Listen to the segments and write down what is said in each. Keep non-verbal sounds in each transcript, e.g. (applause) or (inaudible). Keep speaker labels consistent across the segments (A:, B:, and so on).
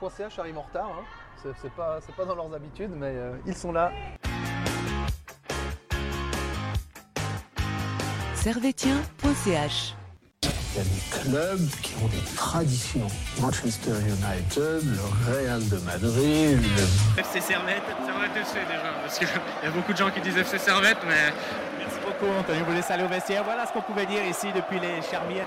A: .ch arrive en retard, hein. c'est, c'est pas, c'est pas dans leurs habitudes, mais euh, ils sont là.
B: Servetien.ch
C: Il y a des clubs qui ont des traditions. Manchester United, le Real de Madrid, le
D: FC Servette, Servette FC déjà, parce qu'il y a beaucoup de gens qui disent FC Servette, mais
E: Merci beaucoup Anthony, vous laisse aller au vestiaire. Voilà ce qu'on pouvait dire ici depuis les Charmières.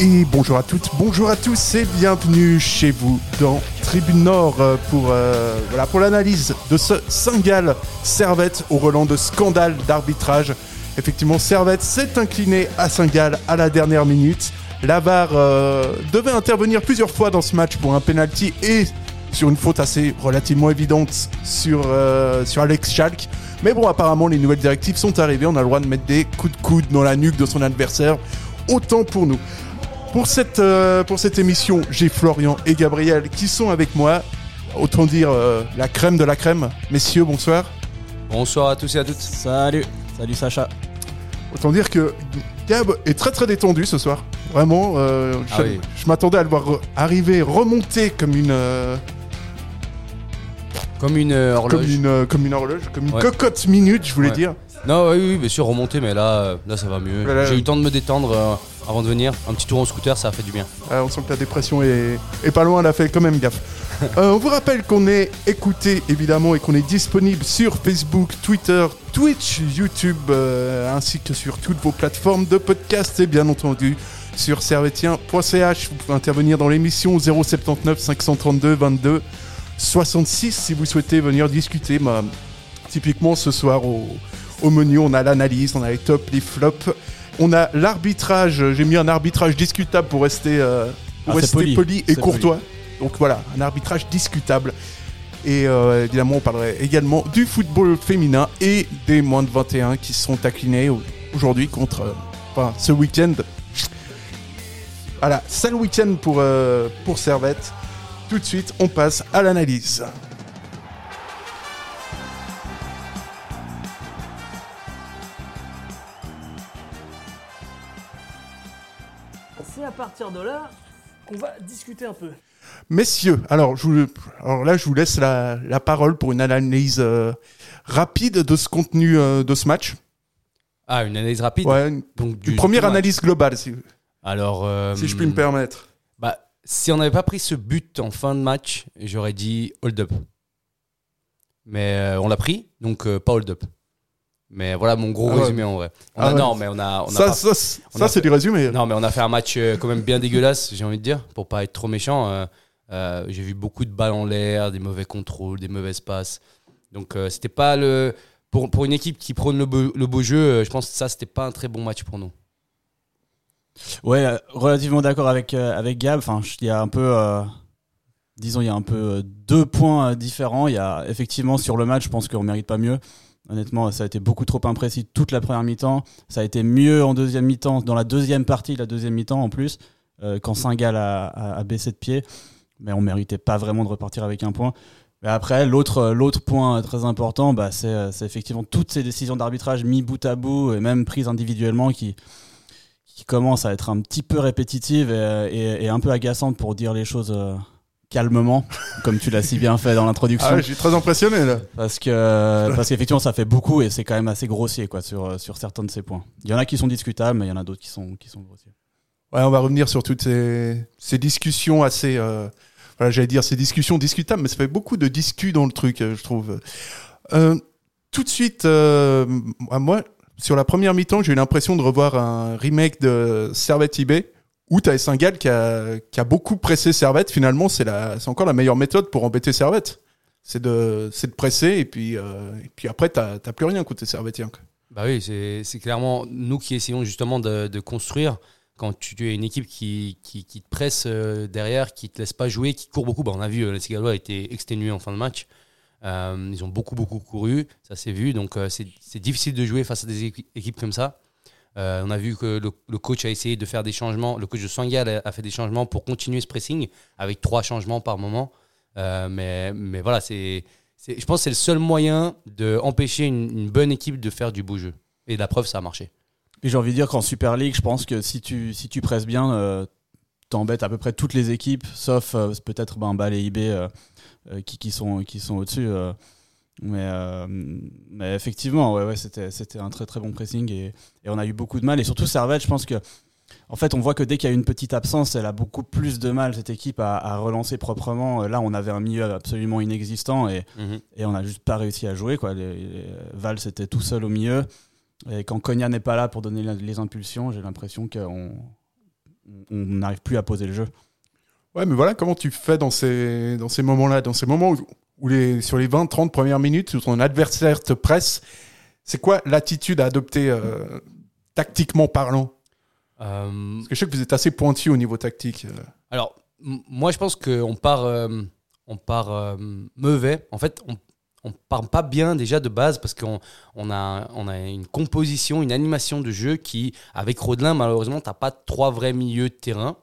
F: Et bonjour à toutes, bonjour à tous et bienvenue chez vous dans Tribune Nord euh, pour, euh, voilà, l'analyse de ce Saint-Gall Servette au relent de scandale d'arbitrage. Effectivement, Servette s'est incliné à Saint-Gall à la dernière minute. L'Avar devait intervenir plusieurs fois dans ce match pour un penalty et sur une faute assez relativement évidente sur, euh, sur Alex Schalk. Mais bon, apparemment, les nouvelles directives sont arrivées. On a le droit de mettre des coups de coude dans la nuque de son adversaire. Autant pour nous. Pour cette, euh, pour cette émission, j'ai Florian et Gabriel qui sont avec moi. Autant dire euh, la crème de la crème. Messieurs, bonsoir.
G: Bonsoir à tous et à toutes.
E: Salut, salut Sacha.
F: Autant dire que Gab est très très détendu ce soir. Vraiment, euh,
G: Ah
F: je,
G: oui.
F: je m'attendais à le voir re- arriver, remonter comme une, euh,
G: Comme une euh, horloge.
F: comme une, euh, comme une horloge, comme une
G: Ouais.
F: cocotte minute, je voulais
G: Ouais.
F: dire.
G: Non, oui, oui, bien sûr, remonter, mais là, là ça va mieux.
F: Voilà.
G: J'ai eu le temps de me détendre euh, avant de venir. Un petit tour en scooter, ça a fait du bien.
F: Ah, on sent que la dépression est, est pas loin, elle a fait quand même gaffe. (laughs) Euh, on vous rappelle qu'on est écouté évidemment et qu'on est disponible sur Facebook, Twitter, Twitch, YouTube, euh, ainsi que sur toutes vos plateformes de podcast et bien entendu sur servetien.ch. Vous pouvez intervenir dans l'émission au 079 532 22 66 si vous souhaitez venir discuter. Bah, typiquement ce soir au, au menu, on a l'analyse, on a les tops, les flops. On a l'arbitrage, j'ai mis un arbitrage discutable pour rester, euh, pour
E: Ah,
F: rester
E: poli.
F: poli, et courtois. Donc voilà, un arbitrage discutable. Et euh, évidemment, on parlerait également du football féminin et des moins de 21 qui seront inclinés au- aujourd'hui contre, euh, enfin, ce week-end. Voilà, sale week-end pour, pour Servette. Tout de suite, on passe à l'analyse.
H: Partir de là qu'on va discuter un peu.
F: Messieurs, alors, je vous- alors là, je vous laisse la, la parole pour une analyse euh, rapide de ce contenu euh, de ce match.
G: Ah, une analyse rapide
F: Ouais, une,
G: Donc, du,
F: une première analyse globale, si,
G: Alors, euh,
F: si je puis me permettre.
G: Bah, si on n'avait pas pris ce but en fin de match, j'aurais dit hold up. Mais euh, on l'a pris, donc euh, pas hold up. Mais voilà mon gros
F: Ah ouais.
G: résumé en vrai. On
F: Ah
G: a-
F: ouais.
G: Non, mais on a, on a
F: ça,
G: pas-
F: ça, c'est- ça, du résumé.
G: Non, mais on a fait un match euh, quand même bien dégueulasse, j'ai envie de dire, pour pas être trop méchant. euh, euh, j'ai vu beaucoup de balles en l'air, des mauvais contrôles, des mauvaises passes. Donc, euh, c'était pas le. Pour, pour une équipe qui prône le beau, le beau jeu, euh, je pense que ça, c'était pas un très bon match pour nous.
E: Ouais, euh, relativement d'accord avec, euh, avec Gab. Enfin, il y a un peu, euh, disons, il y a un peu deux points différents. Il y a effectivement sur le match, je pense qu'on mérite pas mieux. Honnêtement, ça a été beaucoup trop imprécis toute la première mi-temps. Ça a été mieux en deuxième mi-temps, dans la deuxième partie, la deuxième mi-temps en plus, euh, quand Saint-Gall a, a- baissé de pied. Mais on méritait pas vraiment de repartir avec un point. Mais après, l'autre euh, point très important, bah, c'est euh, effectivement toutes ces décisions d'arbitrage mis bout à bout et même prises individuellement qui, commencent à être un petit peu répétitives et, un peu agaçantes pour dire les choses euh, calmement, comme tu l'as si bien fait dans l'introduction.
F: Ah ouais, je suis très impressionné là.
E: Parce que parce qu'effectivement ça fait beaucoup et c'est quand même assez grossier quoi sur sur certains de ces points. Il y en a qui sont discutables mais il y en a d'autres qui sont qui sont grossiers.
F: Ouais, on va revenir sur toutes ces, ces discussions assez. euh, voilà, j'allais dire ces discussions discutables, mais ça fait beaucoup de discus dans le truc, euh, je trouve. Euh, tout de suite, euh, moi, sur la première mi-temps, j'ai eu l'impression de revoir un remake de Servette IB où tu as Saint-Gall qui a, qui a beaucoup pressé Servette. Finalement, c'est encore la meilleure méthode pour embêter Servette. C'est de, presser et puis, euh, et puis après, t'as t'as plus rien côté Servettien. quoi.
G: Bah oui, c'est clairement nous qui essayons justement de, construire. Quand tu, tu es une équipe qui, te presse euh, derrière, qui te laisse pas jouer, qui court beaucoup, bah on a vu, euh, les Cigalois étaient exténués en fin de match. Euh, ils ont beaucoup, beaucoup couru, ça s'est vu. Donc c'est difficile de jouer face à des équi- équipes comme ça. Euh, on a vu que le, coach a essayé de faire des changements. Le coach de Sangal a, fait des changements pour continuer ce pressing avec trois changements par moment. Euh, mais, mais voilà, c'est, je pense que c'est le seul moyen d'empêcher une, une bonne équipe de faire du beau jeu. Et la preuve, ça a marché.
E: J'ai envie de dire qu'en Super League, je pense que si tu, si tu presses bien, euh, t'embêtes à peu près toutes les équipes, sauf euh, peut-être ben, Bâle et IB qui, qui sont, qui sont au-dessus. Euh. mais, euh, mais effectivement, ouais, ouais, c'était, c'était un très très bon pressing et, et on a eu beaucoup de mal. Et surtout, Servette, je pense que. En fait, on voit que dès qu'il y a une petite absence, elle a beaucoup plus de mal, cette équipe, à, à relancer proprement. Là, on avait un milieu absolument inexistant et, et on n'a juste pas réussi à jouer. Quoi. Les, les- Val, c'était tout seul au milieu. Et quand Konya n'est pas là pour donner les impulsions, j'ai l'impression qu'on on n'arrive plus à poser le jeu.
F: Ouais, mais voilà, comment tu fais dans ces, dans ces moments-là, dans ces moments où, où les, sur les 20-30 premières minutes où ton adversaire te presse, c'est quoi l'attitude à adopter euh, tactiquement parlant?
G: Euh,
F: Parce que je sais que vous êtes assez pointu au niveau tactique. euh.
G: Alors, moi, je pense qu'on part, euh, on part mauvais. En fait, on, on part pas bien déjà de base parce qu'on on a, on a une composition, une animation de jeu qui, avec Rodelin, malheureusement, t'as pas trois vrais milieux de terrain.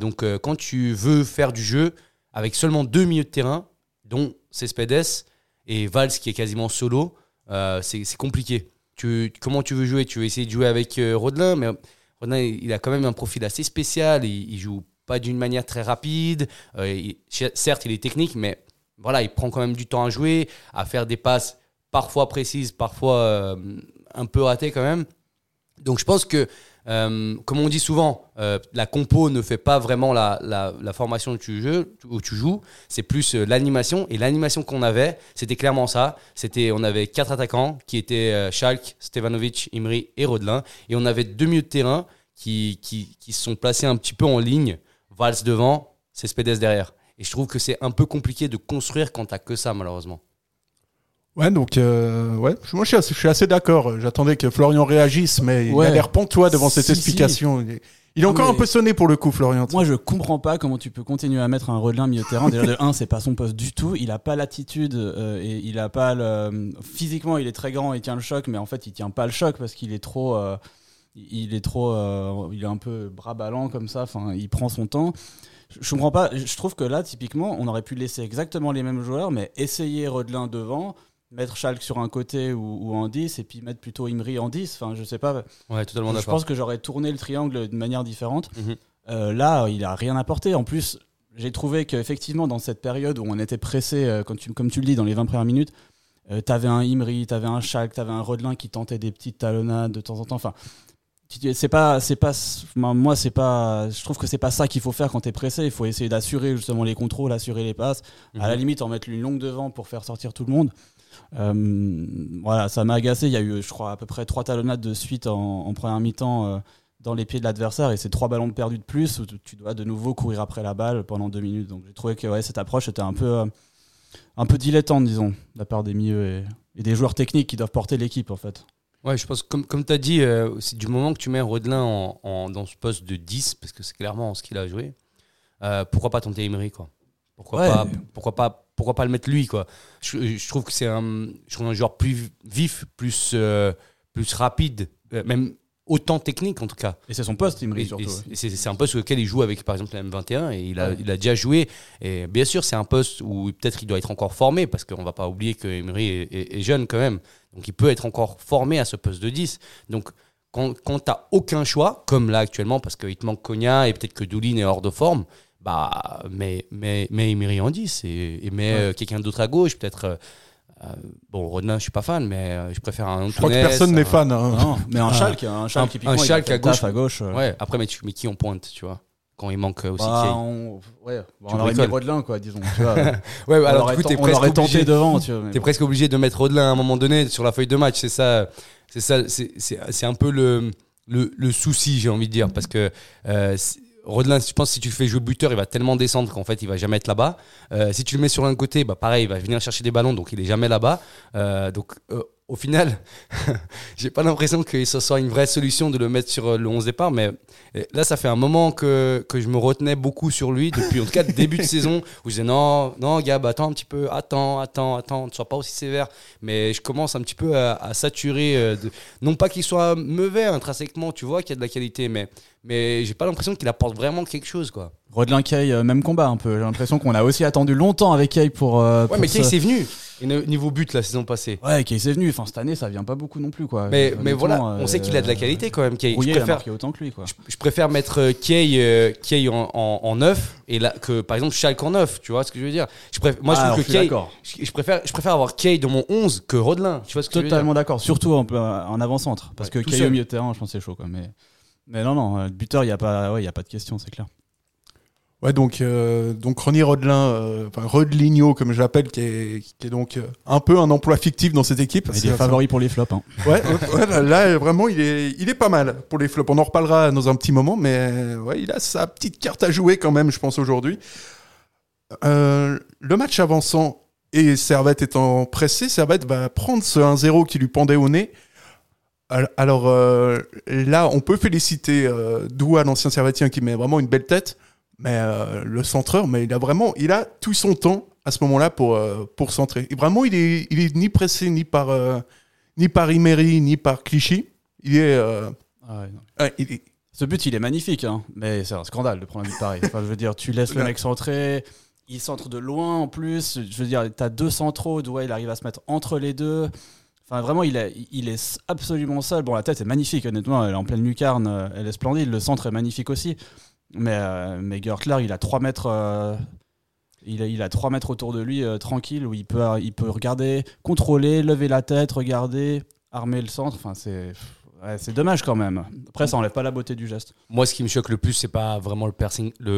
G: Donc, quand tu veux faire du jeu avec seulement deux milieux de terrain, dont Cespedes et Valls qui est quasiment solo, euh, c'est compliqué. Tu, comment tu veux jouer? Tu veux essayer de jouer avec euh, Rodelin, mais Rodelin, il a quand même un profil assez spécial. Il, il joue pas d'une manière très rapide. Euh, certes, il est technique, mais voilà, il prend quand même du temps à jouer, à faire des passes parfois précises, parfois euh, un peu ratées quand même. Donc je pense que, euh, comme on dit souvent, euh, la compo ne fait pas vraiment la, formation où tu, joues, c'est plus euh, l'animation. Et l'animation qu'on avait, c'était clairement ça. C'était, on avait quatre attaquants qui étaient Schalke, Stevanovic, Imri et Rodelin. Et on avait deux milieux de terrain qui, qui, qui se sont placés un petit peu en ligne. Valls devant, Cespedes derrière. Et je trouve que c'est un peu compliqué de construire quand t'as que ça, malheureusement.
F: Ouais, donc, euh, ouais, moi je suis assez, je suis assez d'accord. J'attendais que Florian réagisse, mais il
E: Ouais.
F: a l'air pantois devant cette
E: Si,
F: explication. Il est, il est encore un peu sonné pour le coup, Florian.
E: Moi, je comprends pas comment tu peux continuer à mettre un Rodelin milieu de terrain. Déjà, de 1, c'est pas son poste du tout. Il a pas l'attitude euh, et il a pas le. Physiquement, il est très grand, il tient le choc, mais en fait, il tient pas le choc parce qu'il est trop. euh, il est trop. il est un peu bras ballant comme ça. Enfin, il prend son temps. Je, je comprends pas. Je trouve que là, typiquement, on aurait pu laisser exactement les mêmes joueurs, mais essayer Rodelin devant. Mettre Schalke sur un côté ou, ou en 10 et puis mettre plutôt Imri en 10. Enfin, je sais pas.
G: Ouais, totalement
E: Je pense que j'aurais tourné le triangle de manière différente.
G: Mhm.
E: Euh, là, il a rien apporté. En plus, j'ai trouvé qu'effectivement, dans cette période où on était pressé, euh, quand tu, comme tu le dis, dans les 20 premières minutes, euh, t'avais un Imri, t'avais un Schalke, t'avais un Rodelin qui tentait des petites talonnades de temps en temps. Enfin, c'est pas, c'est pas, moi, c'est pas, je trouve que c'est pas ça qu'il faut faire quand t'es pressé. Il faut essayer d'assurer justement les contrôles, assurer les passes. À la
G: Mhm.
E: limite, en mettre une longue devant pour faire sortir tout le monde. Euh, voilà, ça m'a agacé. Il y a eu, je crois, à peu près trois talonnades de suite en, en première mi-temps euh, dans les pieds de l'adversaire et c'est trois ballons perdus de plus où tu- dois de nouveau courir après la balle pendant deux minutes. Donc j'ai trouvé que ouais, cette approche était un peu, euh, un peu dilettante, disons, de la part des milieux et, et des joueurs techniques qui doivent porter l'équipe en fait.
G: Ouais, je pense, comme, comme tu as dit, euh, c'est du moment que tu mets Rodelin en, en- dans ce poste de 10, parce que c'est clairement ce qu'il a joué, euh, pourquoi pas tenter Emery quoi? Pourquoi,
E: Ouais.
G: pas, pourquoi, pas, pourquoi pas le mettre lui quoi je, je trouve que c'est un, je trouve un joueur plus vif, plus, euh, plus rapide, euh, même autant technique en tout cas.
E: Et c'est son poste, Imri, surtout.
G: c'est- un poste sur lequel il joue avec par exemple la M21 et il a,
E: Ouais.
G: il a déjà joué. Et bien sûr, c'est un poste où peut-être il doit être encore formé parce qu'on va pas oublier que Emery est, est- est jeune quand même. Donc il peut être encore formé à ce poste de 10. Donc quand, quand tu aucun choix, comme là actuellement, parce qu'il te manque Cogna et peut-être que Doulin est hors de forme, bah, mais, mais, mais Emery en 10 et, et
E: Ouais.
G: euh, quelqu'un d'autre à gauche, peut-être. euh, euh, bon, Rodin, je suis pas fan, mais euh, je préfère un
F: Je crois que personne n'est fan. hein.
E: Non, mais un. Schalke, un Schalke,
G: Un- un Schalke à gauche.
E: à gauche. euh.
G: Ouais, après, mais, tu, mais qui on pointe, tu vois Quand il manque aussi
E: Bah, on, ouais,
G: Tu
E: on aurait mis. Rodelin, quoi, disons. Tu vois. (laughs)
G: Ouais,
E: on
G: alors
E: aurait
G: du coup, t'es presque
E: tenté
G: obligé-
E: devant, tu vois. mais
G: T'es
E: bon.
G: presque obligé de mettre Rodelin à un moment donné sur la feuille de match. C'est ça, c'est ça, c'est- c'est c'est un peu le, le, le souci, j'ai envie de dire, parce que euh, Rodelin, je pense que si tu le fais jouer buteur, il va tellement descendre qu'en fait, il va jamais être là-bas. Euh, si tu le mets sur un côté, bah pareil, il va venir chercher des ballons, donc il est jamais là-bas. Euh, donc euh, au final, (laughs) j'ai pas l'impression que ce soit une vraie solution de le mettre sur le 11 départ, mais là, ça fait un moment que, que je me retenais beaucoup sur lui, depuis en tout cas début de (laughs) saison, où je disais non, non, Gab, attends un petit peu, attends, attends, attends, ne sois pas aussi sévère. Mais je commence un petit peu à, à saturer, de- non pas qu'il soit mauvais intrinsèquement, tu vois qu'il y a de la qualité, mais mais j'ai pas l'impression qu'il apporte vraiment quelque chose, quoi.
E: Rodelin Kay, euh, même combat un peu. J'ai l'impression qu'on a aussi attendu longtemps avec Kay pour. euh,
G: Ouais,
E: pour
G: mais Kay, c'est venu. Et niveau but la saison passée.
E: Ouais, Kay c'est venu. Enfin, cette année, ça vient pas beaucoup non plus, quoi.
G: Mais,
E: Honnêtement,
G: mais voilà,
E: euh,
G: on sait qu'il a de la qualité quand même, Kay. Je
E: Rouillet, il a
G: préfère,
E: marqué autant que lui, quoi.
G: je, je préfère mettre euh, Kay, euh, Kay en, en, en neuf et là, que par exemple Schalke en neuf, tu vois ce que je veux dire? Je préfère, Moi, je
E: Ah, alors,
G: trouve
E: je
G: que
E: suis
G: Kay, je, je préfère, je préfère avoir Kay dans mon 11 que Rodelin, tu vois ce que je veux dire?
E: Totalement d'accord. Surtout en, en avant-centre. Parce
G: Ouais,
E: que Kay
G: seul.
E: au milieu de terrain, je pense c'est chaud, quoi. Mais, mais non, non, euh, buteur, il n'y a, pas- ouais, y a pas de question, c'est clair.
F: Ouais, donc, euh, donc Renier Rodelin, euh, enfin Rodligno, comme je l'appelle, qui est, qui est donc euh, un peu un emploi fictif dans cette équipe.
E: Il est favori pour les flops. hein.
F: Ouais, (laughs) là, là, vraiment, il est, il est pas mal pour les flops. On en reparlera dans un petit moment, mais ouais, il a sa petite carte à jouer quand même, je pense, aujourd'hui. Le match avançant et Servette étant pressé, Servette va prendre ce 1-0 qui lui pendait au nez. Al- Alors euh, là, on peut féliciter euh, Doua, l'ancien Servetien, qui met vraiment une belle tête, mais euh, le centreur, mais il a vraiment, il a tout son temps à ce moment-là pour, euh, pour centrer. Et vraiment, il est, il est ni pressé ni par, ni par Imery, ni par Clichy. Il est,
E: Ah ouais, non.
F: ouais, il est-
E: Ce but, il est magnifique, hein, mais c'est un scandale de prendre un but pareil. Enfin, je veux dire, tu laisses le mec centrer, il centre de loin en plus. Je veux dire, t'as deux centraux, Douai, il arrive à se mettre entre les deux. Enfin, vraiment, il est, absolument seul. Bon, la tête est magnifique, honnêtement, elle est en pleine lucarne, euh, elle est splendide. Le centre est magnifique aussi. Mais, euh, mais Gertler, il a 3 mètres. euh, il a, il a 3 mètres autour de lui, tranquille, où il peut, regarder, contrôler, lever la tête, regarder, armer le centre. Enfin, c'est. C'est dommage quand même. Après, ça enlève pas la beauté du geste.
G: Moi, ce qui me choque le plus, c'est pas vraiment le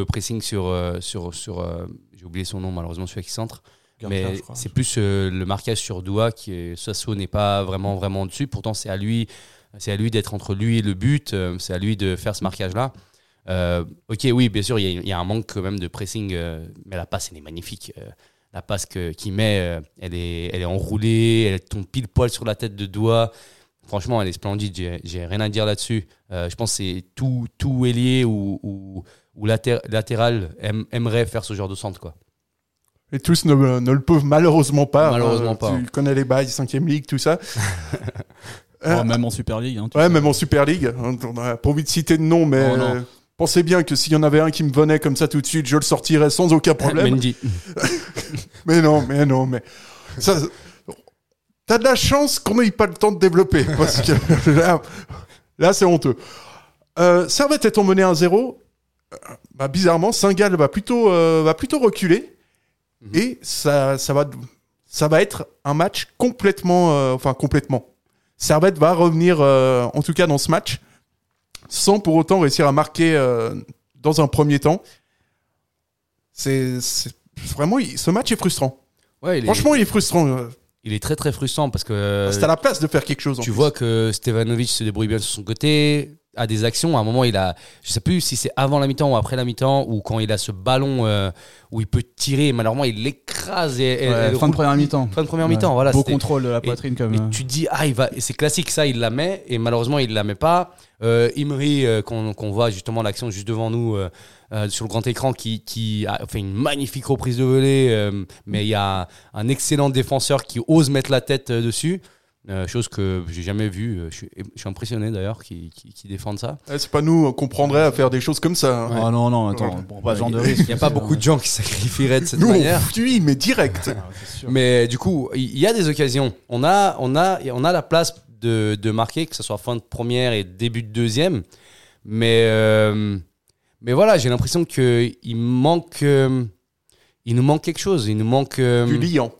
G: pressing, sur, sur, sur j'ai oublié son nom malheureusement, celui qui centre. Mais c'est plus euh, le marquage sur Doua qui est, Sasso n'est pas vraiment vraiment dessus. Pourtant, c'est à lui, c'est à lui d'être entre lui et le but. euh, c'est à lui de faire ce marquage là. ok, oui, bien sûr, il y, a- il y a un manque quand même de pressing, euh, mais la passe elle est magnifique. euh, la passe qu'il met, euh, elle est, elle est enroulée, elle tombe pile poil sur la tête de Doua. Franchement, elle est splendide. J'ai- rien à dire là-dessus. Euh, je pense que c'est tout, tout ailier ou, ou, ou laté- latéral aime- aimerait faire ce genre de centre, quoi.
F: Et tous ne, ne le peuvent malheureusement pas.
G: Malheureusement
F: Euh,
G: pas.
F: Tu connais les bails, 5ème Ligue, tout ça. (laughs) Euh,
E: Oh, même en Super League. hein, tu
F: Ouais,
E: sais.
F: même en Super League. hein, On n'a pas envie de citer de nom, mais
E: Oh,
F: euh, pensez bien que s'il y en avait un qui me venait comme ça tout de suite, je le sortirais sans aucun problème.
G: Mendy. (laughs)
F: mais non, mais non, mais. Ça, T'as de la chance qu'on n'ait pas le temps de développer. (laughs) Parce que là, là c'est honteux. Euh, Servette étant mené 1-0, euh, bah, bizarrement, Saint-Gall va plutôt, euh, va plutôt reculer.
G: Mhm.
F: Et ça, ça, va, ça va être un match complètement. euh, enfin, complètement. Servette va revenir, euh, en tout cas dans ce match, sans pour autant réussir à marquer euh, dans un premier temps. C'est vraiment. Ce match est frustrant.
G: Ouais, il est-
F: Franchement, il est frustrant.
G: il est très très frustrant parce que
F: C'est à la place de faire quelque chose. en
G: tu
F: plus.
G: vois que Stevanovic se débrouille bien sur son côté, a des actions. À un moment, il a, je sais plus si c'est avant la mi-temps ou après la mi-temps, ou quand il a ce ballon euh, où il peut tirer, malheureusement, il l'écrase et, et-
E: Ouais,
G: et
E: fin de première mi-temps.
G: Fin de première mi-temps, voilà.
E: Beau contrôle de la poitrine comme.
G: Et
E: euh,
G: tu te dis, ah, il va, et c'est classique, ça, il la met, et malheureusement, il la met pas. Euh, Imri, euh, qu'on voit justement l'action juste devant nous sur le grand écran, qui, qui a fait une magnifique reprise de volée, mais il y a un excellent défenseur qui ose mettre la tête dessus. Euh, chose que j'ai jamais vue. Euh, Je suis, je suis impressionné d'ailleurs qu'ils qui, qui défendent ça.
F: Eh, C'est pas nous qu'on prendrait à faire des choses comme ça. hein.
E: Oh non, non, attends,
F: Ouais.
E: bon, pas ce genre de
G: Il
E: risque.
G: n'y a pas beaucoup de gens qui sacrifieraient de cette
F: Nous, on
G: manière.
F: fuit, mais direct.
G: Mais du coup, il y a des occasions. On a, on a, on a la place de, de marquer, que ce soit fin de première et début de deuxième. Mais, euh, mais voilà, j'ai l'impression qu'il manque, euh, il nous manque quelque chose. Il nous manque euh,
F: du liant.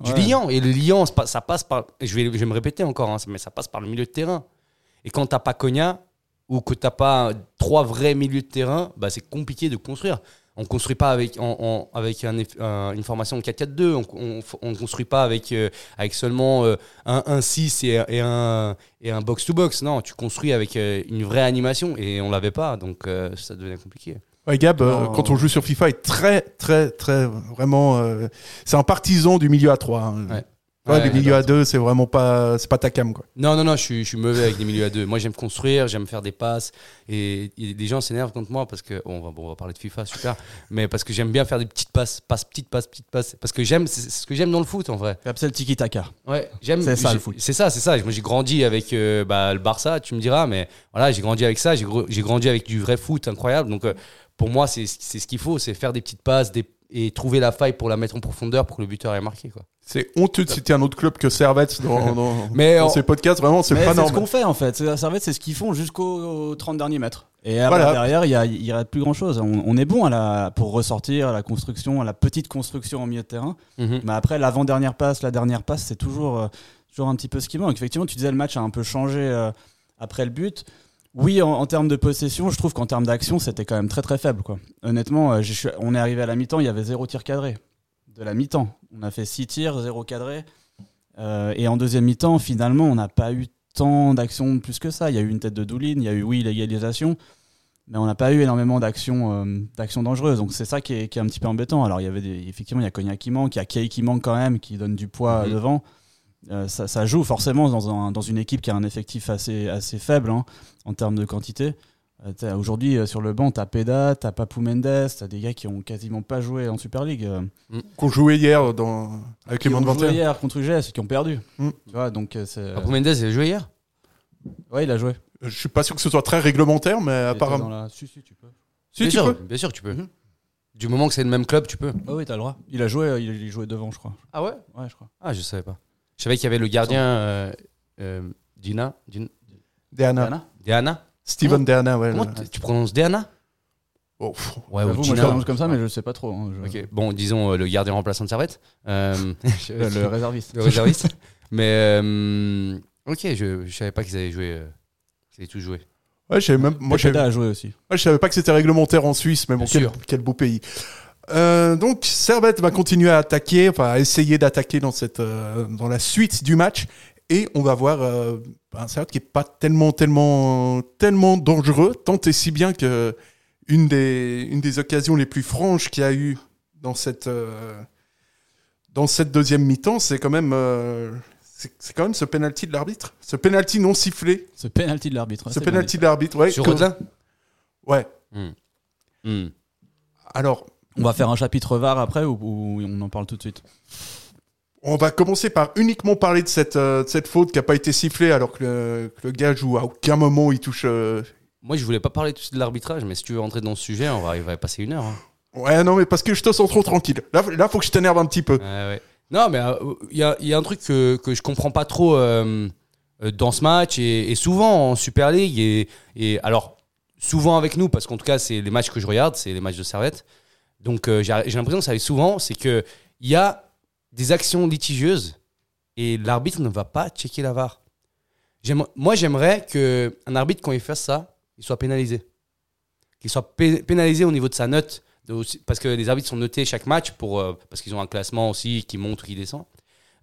G: Du
E: Ouais.
G: liant. Et le liant, ça passe par. Je vais, je vais me répéter encore, hein, mais ça passe par le milieu de terrain. Et quand t'as pas Cogna ou que t'as pas trois vrais milieux de terrain, bah, c'est compliqué de construire. On construit pas avec, en- en- avec un une formation de 4-4-2. On, on construit pas avec, euh, avec seulement euh, un 1-6 et, et un et un box-to-box. Non, tu construis avec euh, une vraie animation et on l'avait pas, donc ça devenait compliqué.
F: Ouais, Gab, euh, quand on joue sur FIFA, est très, très, très, vraiment. euh, c'est un partisan du milieu à 3. hein.
G: Ouais.
F: Toi,
G: Ouais,
F: les milieux à deux, c'est vraiment pas, c'est pas ta cam, quoi.
G: Non, non, non, je suis, je suis mauvais avec des milieux à deux. Moi, j'aime construire, j'aime faire des passes. Et, et les gens s'énervent contre moi parce que. On va, bon, on va parler de FIFA, super. Mais parce que j'aime bien faire des petites passes, passes, petites passes, petites passes. Parce que j'aime, c'est c'est ce que j'aime dans le foot en vrai.
E: C'est le tiki-taka.
G: Ouais, j'aime.
E: C'est ça, le foot.
G: C'est ça, c'est ça. Moi, j'ai grandi avec euh, bah, le Barça, tu me diras, mais voilà, j'ai grandi avec ça. J'ai grandi avec du vrai foot incroyable. Donc, euh, pour moi, c'est c'est ce qu'il faut, c'est faire des petites passes des, et trouver la faille pour la mettre en profondeur pour que le buteur ait marqué. Quoi.
F: C'est honteux de citer un autre club que Servette dans, dans, (laughs)
G: Mais
F: dans
G: on-
F: ces podcasts. Vraiment, c'est
E: Mais
F: pas
E: c'est ce
F: normal.
E: qu'on fait en fait. Servette, c'est ce qu'ils font jusqu'aux 30 derniers mètres. Et après,
F: Voilà.
E: derrière, il y a- a plus grand chose. On, on est bon à la, pour ressortir à la construction, à la petite construction en milieu de terrain.
G: Mhm.
E: Mais après, l'avant-dernière passe, la dernière passe, c'est toujours, euh, toujours un petit peu ce qui manque. Effectivement, tu disais le match a un peu changé euh, après le but. Oui, en, en termes de possession, je trouve qu'en termes d'action, c'était quand même très très faible. Quoi. Honnêtement, euh, je on est arrivé à la mi-temps, il y avait zéro tir cadré. De la mi-temps. On a fait six tirs, zéro cadré. Euh, et en deuxième mi-temps, finalement, on n'a pas eu tant d'actions plus que ça. Il y a eu une tête de Doulin, il y a eu, oui, l'égalisation. Mais on n'a pas eu énormément d'actions euh, dangereuses. Donc c'est ça qui est, qui est un petit peu embêtant. Alors il y avait des- effectivement, il y a Cognac qui manque, il y a Kay qui manque quand même, qui donne du poids
G: Mhm.
E: devant. Euh, ça, ça joue forcément dans, un- dans une équipe qui a un effectif assez, assez faible hein, en termes de quantité. Euh, Aujourd'hui, euh, sur le banc, t'as Peda, t'as Papou Mendes, t'as des gars qui ont quasiment pas joué en Super League. euh,
F: Qu'on jouait hier dans, avec
E: qui
F: les de
E: ont joué
F: 21.
E: hier contre UGS et qui ont perdu.
F: Mm.
E: Tu vois, donc euh.
G: Papou Mendes, il a joué hier?
E: Ouais, il a joué.
F: Je suis pas sûr que ce soit très réglementaire, mais apparemment.
E: dans la- Si, si, tu peux.
F: Si,
G: bien
F: tu
G: sûr,
F: peux.
G: Bien sûr, tu peux. Du moment que c'est le même club, tu peux.
E: Ah oui, t'as le droit. Il a joué, il, il jouait devant, je crois.
G: Ah ouais?
E: Ouais, je crois.
G: Ah, je savais pas. Je savais qu'il y avait le gardien euh, euh, Dina, Din-
F: Deana.
E: Diana
G: Diana.
F: Steven Deana, ouais.
G: Comment
F: le-
G: t- tu prononces Diana
F: Oh, pff.
G: Ouais,
E: moi, je prononce comme ça, mais je sais pas trop. hein, je-
G: bon, disons euh, le gardien remplaçant de Servette. Euh, (laughs)
E: Le, le réserviste.
G: le réserviste. Mais euh, ok, je, je savais pas qu'ils avaient joué. euh, qu'ils avaient tous joué.
F: Ouais, je savais même, moi, je savais,
E: joué aussi.
F: ouais, je savais pas que c'était réglementaire en Suisse, mais bon,
G: Bien
F: quel,
G: sûr.
F: quel beau pays. Euh, donc, Servette va continuer à attaquer, enfin, à essayer d'attaquer dans cette, euh, dans la suite du match. Et on va voir euh, un Servette qui est pas tellement, tellement, tellement dangereux, tant et si bien que une des, une des occasions les plus franches qu'il y a eu dans cette, euh, dans cette deuxième mi-temps, c'est quand même, euh, c'est quand même ce penalty de l'arbitre, ce penalty non sifflé,
E: Ce penalty de l'arbitre.
F: ce
E: c'est bien
F: penalty de l'arbitre, ouais.
G: Sur
F: que- ouais.
G: Hmm.
F: Alors,
E: On va faire un chapitre VAR après ou, ou on en parle tout de suite?
F: On va commencer par uniquement parler de cette, euh, de cette faute qui n'a pas été sifflée alors que le, que le gars joue à aucun moment il touche. euh,
G: Moi, je voulais pas parler tout de suite de l'arbitrage, mais si tu veux rentrer dans ce sujet, on va, il va passer une heure. hein.
F: Ouais, non, mais parce que je te sens trop tranquille. Là, là faut que je t'énerve un petit peu.
G: Ouais. Non, mais il y, a, y a un truc que, que je comprends pas trop euh, euh, dans ce match et, et souvent en Super League. Et, et alors, souvent avec nous, parce qu'en tout cas, c'est les matchs que je regarde, c'est les matchs de Servette. Donc, euh, j'ai l'impression que ça arrive souvent, c'est qu'il y a des actions litigieuses et l'arbitre ne va pas checker la VAR. Moi, j'aimerais qu'un arbitre, quand il fasse ça, il soit pénalisé. Qu'il soit pé- pénalisé au niveau de sa note parce que les arbitres sont notés chaque match pour, euh, parce qu'ils ont un classement aussi qui monte ou qui descend.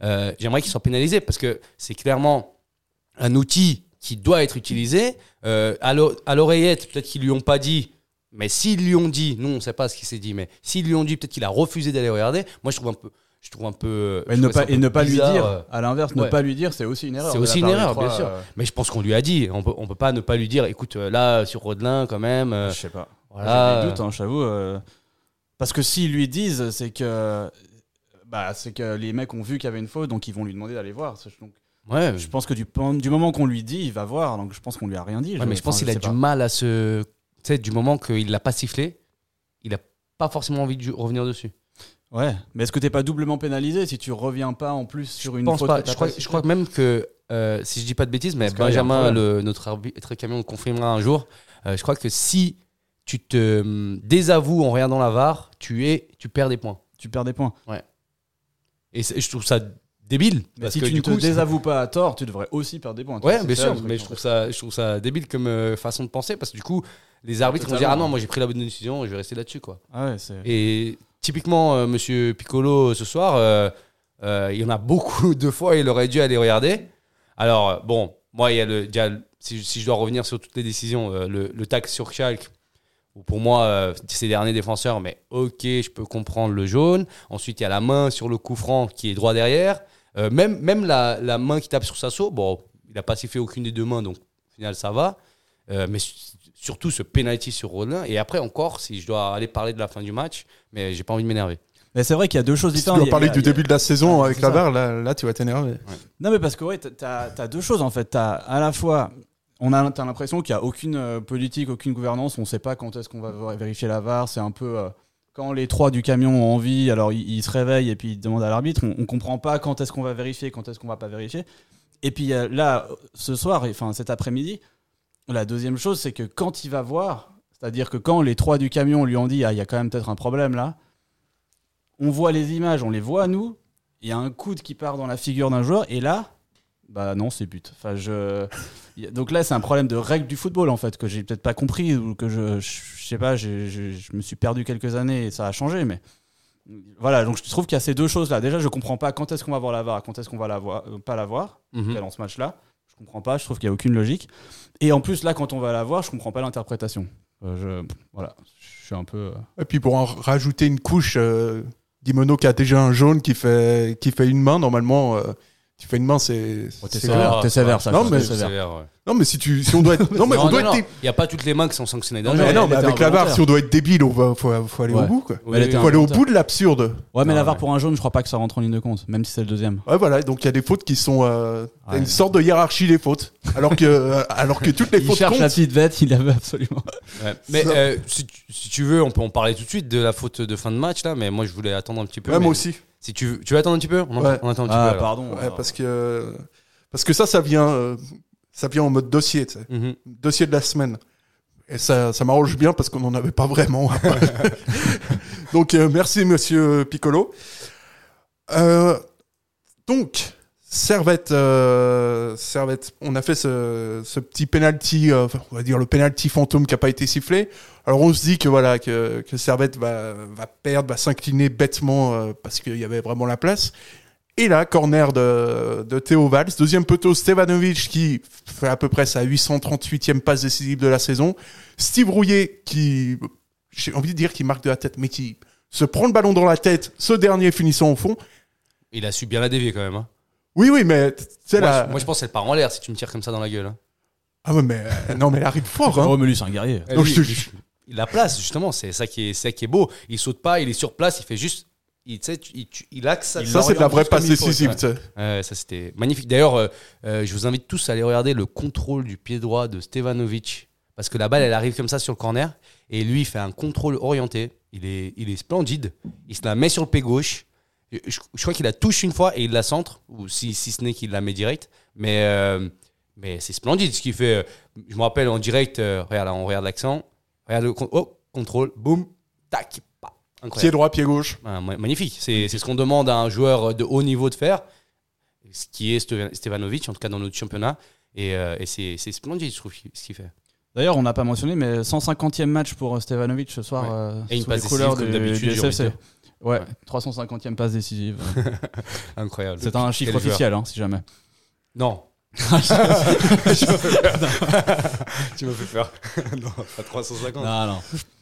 G: Euh, J'aimerais qu'ils soient pénalisés parce que c'est clairement un outil qui doit être utilisé. À l'oreillette, peut-être qu'ils lui ont pas dit, mais s'ils lui ont dit, nous on sait pas ce qui s'est dit, mais s'ils lui ont dit, peut-être qu'il a refusé d'aller regarder. Moi je trouve un peu, je trouve un peu,
E: Et
G: je
E: ne pas,
G: peu
E: et ne pas lui dire,
G: euh,
E: à l'inverse, ne pas lui dire, c'est aussi une erreur.
G: C'est aussi une erreur, bien sûr.
E: euh,
G: Mais je pense qu'on lui a dit. On peut, on peut pas ne pas lui dire, écoute, euh, là sur Rodelin quand même. euh,
E: je sais pas.
G: voilà,
E: J'ai des doutes, hein, j'avoue. euh, parce que s'ils lui disent, c'est que. Bah, c'est que les mecs ont vu qu'il y avait une faute, donc ils vont lui demander d'aller voir. Donc,
G: ouais,
E: je pense que du, du moment qu'on lui dit, il va voir. Donc je pense qu'on lui a rien dit.
G: Ouais, mais je pense qu'il a du mal à se. Sais, du moment qu'il l'a pas sifflé, il a pas forcément envie de revenir dessus.
E: Ouais, mais est-ce que t'es pas doublement pénalisé si tu reviens pas en plus sur
G: Je
E: une
G: pense
E: faute
G: pas. Je crois,
E: sifflée
G: je crois même que, euh, si je dis pas de bêtises, mais Benjamin, le, notre arbitre camion, confirmera un jour. euh, je crois que si tu te hum, désavoues en regardant la VAR, tu, es, tu perds des points.
E: Tu perds des points.
G: Et c'est- je trouve ça débile. Parce
E: si
G: que
E: tu ne te
G: coup,
E: désavoues pas à tort, tu devrais aussi perdre des points.
G: Ouais, bien sûr, mais je trouve ça, je trouve ça débile comme euh, façon de penser parce que du coup, les arbitres vont dire ah non, moi j'ai pris la bonne décision, je vais rester là-dessus quoi.
E: Ah ouais.
G: Et typiquement, euh, Monsieur Piccolo ce soir, euh, euh, il y en a beaucoup (laughs) de fois, il aurait dû aller regarder. Alors euh, bon, moi il y a le, déjà, si, si je dois revenir sur toutes les décisions, euh, le, le tac sur Schalke. Pour moi, euh, c'est les derniers défenseurs, mais ok, je peux comprendre le jaune. Ensuite, il y a la main sur le coup franc qui est droit derrière. Euh, même, même la, la main qui tape sur Sasso, bon, il n'a pas sifflé aucune des deux mains, donc au final, ça va. Euh, mais su- surtout ce penalty sur Rodin. Et après, encore, si je dois aller parler de la fin du match, mais j'ai pas envie de m'énerver.
E: Mais c'est vrai qu'il y a deux choses
F: Si tu
E: différentes.
F: dois parler du début de la saison avec la barre, là, là tu vas t'énerver.
E: Non, mais parce que ouais, t'as as deux choses en fait. T'as à la fois, on a t'as l'impression qu'il n'y a aucune euh, politique, aucune gouvernance. On sait pas quand est-ce qu'on va vérifier la VAR. C'est un peu euh, quand les trois du camion ont envie, alors ils, se réveillent et puis ils demandent à l'arbitre. On, on comprend pas quand est-ce qu'on va vérifier, quand est-ce qu'on va pas vérifier. Et puis euh, là, ce soir, enfin cet après-midi, la deuxième chose, c'est que quand il va voir, c'est-à-dire que quand les trois du camion lui ont dit, ah, il y a quand même peut-être un problème là. On voit les images, on les voit nous, il y a un coude qui part dans la figure d'un joueur et là bah non c'est but. Enfin je donc là c'est un problème de règle du football en fait que j'ai peut-être pas compris ou que je je, sais pas je, je me suis perdu quelques années et ça a changé mais voilà donc je trouve qu'il y a ces deux choses là déjà je comprends pas quand est-ce qu'on va voir la VAR quand est-ce qu'on va la voir euh, pas la voir
G: Mhm.
E: dans ce match là je comprends pas je trouve qu'il y a aucune logique. Et en plus là quand on va la voir je comprends pas l'interprétation. Euh, je voilà je suis un peu euh,
F: Et puis pour en rajouter une couche, euh, Dimono qui a déjà un jaune qui fait, qui fait une main, normalement, qui fait une main, c'est.
E: Oh, t'es
F: c'est
E: sévère,
F: grave.
E: t'es sévère, ça,
F: Non, mais,
E: trouve sévère.
G: ouais.
F: non, mais si, tu, si on doit être. Non, mais on doit
G: non,
F: être.
G: Il n'y a pas toutes les mains qui sont sanctionnées d'un
E: Non,
F: Mais non, avec la barre,
E: involontaire.
F: si on doit être débile, on va, faut, faut aller
E: Ouais.
F: au bout, quoi.
G: Oui, oui.
F: Faut aller au bout de l'absurde.
E: ouais mais la VAR pour un jaune je crois pas que ça rentre en ligne de compte même si c'est le deuxième
F: Ouais, voilà, donc il y a des fautes qui sont. euh,
E: Ouais.
F: une sorte de hiérarchie des fautes. Alors que, euh, alors que toutes les (laughs)
E: il
F: fautes
E: cherche
F: comptent.
E: la petite bête il avait absolument
G: Ouais. Mais euh, si, tu, si tu veux, on peut en parler tout de suite de la faute de fin de match là. Mais moi, je voulais attendre un petit peu.
F: Ouais, moi aussi.
G: Si tu, veux- tu veux attendre un petit peu, on,
F: Ouais.
G: on attend un petit
E: ah
G: peu. alors.
E: pardon
F: Ouais, parce que, parce que ça, ça vient, euh, ça vient en mode dossier, tu sais.
G: Mhm.
F: Dossier de la semaine. Et ça, ça m'arrange bien parce qu'on n'en avait pas vraiment. (laughs) donc, euh, merci, monsieur Piccolo. Euh, donc, Servette, euh, Servette, on a fait ce, ce petit penalty, euh, on va dire le penalty fantôme qui n'a pas été sifflé. Alors, on se dit que voilà, que, que Servette va, va perdre, va s'incliner bêtement euh, parce qu'il y avait vraiment la place. Et là, corner de, de Théo Valls. Deuxième poteau, Stevanovic qui fait à peu près sa 838e passe décisive de la saison. Steve Rouillet qui, j'ai envie de dire qu'il marque de la tête, mais qui se prend le ballon dans la tête, ce dernier finissant au fond.
G: Il a su bien la dévier quand même. hein.
F: Oui, oui, mais c'est
G: Moi,
F: la...
G: je, moi, je pense qu'elle part en l'air si tu me tires comme ça dans la gueule. hein.
F: Ah ouais, mais euh, non, mais elle arrive fort, hein.
E: c'est un guerrier
G: lui,
F: je te
G: la place justement, c'est ça qui est, c'est ça qui est beau. Il saute pas, il est sur place, il fait juste, il, tu sais, tu- il, tu- il axe. sa-
F: Ça, c'est de la vraie passe décisive,
G: ouais.
F: tu sais.
G: Ouais, ça c'était magnifique. D'ailleurs, euh, euh, je vous invite tous à aller regarder le contrôle du pied droit de Stevanovic. Parce que la balle, elle arrive comme ça sur le corner. Et lui, il fait un contrôle orienté. Il est, il est splendide. Il se la met sur le pied gauche. Je, crois qu'il la touche une fois et il la centre. Ou si, si ce n'est qu'il la met direct. Mais, euh, mais c'est splendide ce qu'il fait. Je me rappelle en direct, euh, regarde, on regarde l'accent. Regarde le oh, contrôle, boum, tac. pa. Incroyable.
F: Pied droit, pied gauche.
G: Ah, ma- magnifique. C'est c'est ce qu'on demande à un joueur de haut niveau de faire, ce qui est Ste- Stevanovic, en tout cas dans notre championnat. Et, euh, et c'est c'est splendide, je trouve, ce qu'il fait.
E: D'ailleurs, on n'a pas mentionné, mais 150e match pour euh, Stevanovic ce soir
G: Ouais.
E: euh,
G: Et une
E: sous les couleurs du,
G: comme d'habitude,
E: du SFC. Ouais,
G: Ouais.
E: 350e passe décisive. (laughs)
G: Incroyable.
E: C'est un chiffre officiel, hein, si jamais.
G: Non. (laughs) (laughs) tu me fais peur. non, pas 350.
E: Non, non.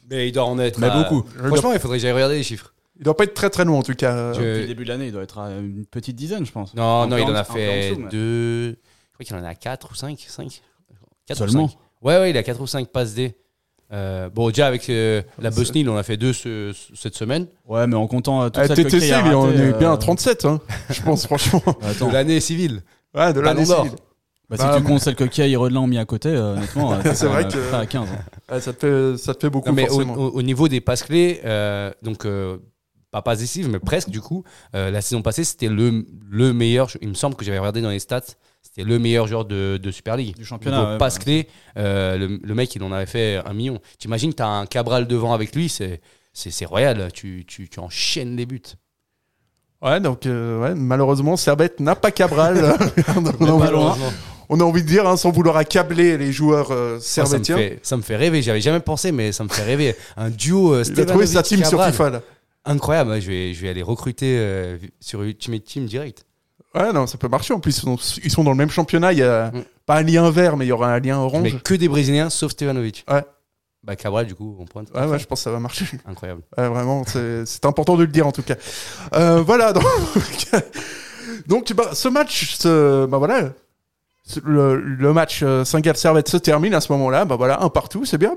G: Mais il doit en être.
E: Mais
G: à-
E: beaucoup.
G: Franchement, il faudrait que j'aille regarder les chiffres.
F: Il doit pas être très très loin, en tout cas.
G: Je-
E: Depuis le début de l'année, il doit être à une petite dizaine, je pense.
G: Non, non, il en
E: en-
G: a
E: en
G: fait
E: dessous, mais-
G: deux. Je crois qu'il en a 4 ou 5. 5
E: Seulement
G: Ouais, ouais, il a 4 ou 5 passes D. Euh, bon, déjà avec euh, la Bosnie, en a fait deux ce- cette semaine.
E: Ouais, mais en comptant euh, tout
F: Ah,
E: ça que
F: TTC,
E: Kay a raté,
F: est bien
E: euh,
F: à 37, hein, (laughs) je pense, franchement.
E: Attends,
G: De l'année civile.
F: Ouais, de l'année civile.
E: bah,
F: Bah,
E: si tu comptes celle que Kay et Rodelin ont mis à côté, euh, honnêtement, (laughs)
F: C'est vrai
E: euh,
F: que-
E: à 15. hein.
F: Ouais, ça, te fait, ça te fait beaucoup,
G: Non, mais au,
F: forcément.
G: au- au niveau des passes clés, euh, donc euh, pas passes décisives, mais presque du coup, euh, la saison passée, c'était le, le meilleur. Il me semble que j'avais regardé dans les stats, c'était le meilleur joueur de, de Super League.
E: Du championnat, ouais,
G: passes
E: bah.
G: clés, euh, le, le mec, il en avait fait un million. T'imagines, t'as un Cabral devant avec lui, c'est c'est c'est royal. Tu, tu, tu enchaînes les buts.
F: Ouais, donc euh, ouais, malheureusement, Servette n'a pas Cabral. (laughs) on, a
E: pas
F: envie,
E: loin.
F: on a envie de dire, hein, sans vouloir accabler les joueurs euh,
G: ça, me
F: servettiens.
G: fait, ça me fait rêver. J'avais jamais pensé, mais ça me fait rêver. Un duo. Euh,
F: Il a trouvé sa team sur. FIFA, là.
G: Incroyable. Je vais, je vais aller recruter euh, sur Ultimate Team direct.
F: Ouais, non, ça peut marcher. En plus, ils sont, dans le même championnat. Il y a
G: Mm.
F: pas un lien vert, mais il y aura un lien orange.
G: Mais que des Brésiliens, sauf Stevanovic.
F: Ouais.
G: Bah Cabral, du coup, on pointe.
F: Ouais, ouais, je pense que ça va marcher. (laughs)
G: Incroyable.
F: Ouais, vraiment, c'est important de le dire en tout cas. Euh, voilà, donc, (laughs) Donc, bah, ce match, ce- bah voilà, le, le match euh, Saint-Gall-Servette se termine à ce moment-là. Bah voilà, un partout, c'est bien.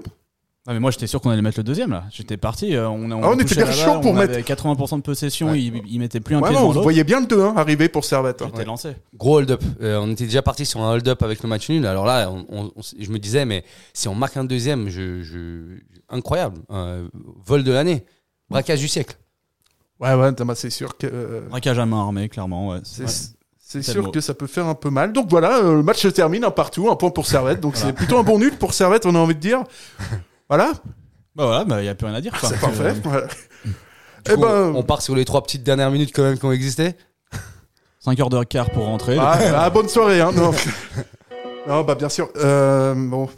E: Ah, mais moi j'étais sûr qu'on allait mettre le deuxième là. J'étais parti. euh, on,
F: Ah, on était bien chaud pour
E: on
F: mettre-
E: avait 80% de possession.
F: Ouais.
E: Il, il mettait plus un
F: Ouais,
E: pied
F: non,
E: devant
F: vous
E: l'autre.
F: voyez bien le 2-1 arriver pour Servette. hein.
E: J'étais lancé.
G: Gros hold-up. Euh, on était déjà parti sur un hold-up avec le match nul. Alors là, on- on- on je me disais, mais si on marque un deuxième, je, je- incroyable. Vol de l'année. Braquage du siècle.
F: Ouais, ouais, c'est sûr que. euh,
E: Braquage à main armée, clairement. Ouais.
F: C'est
E: Ouais.
F: sûr que ça peut faire un peu mal. Donc voilà, euh, le match se termine un partout, un point pour Servette. Donc c'est plutôt un bon nul pour Servette, on a envie de dire. (laughs) Voilà,
E: Bah voilà, bah, y a plus rien à dire. (laughs) quoi.
F: c'est parfait. Voilà.
G: Du
F: Eh
G: coup,
F: ben,
G: on part sur les trois petites dernières minutes quand même qui ont existé.
E: 5 heures de quart pour rentrer.
F: ah, (laughs) ah, bonne soirée. Hein, non. (laughs) non, bah bien sûr. Euh, bon,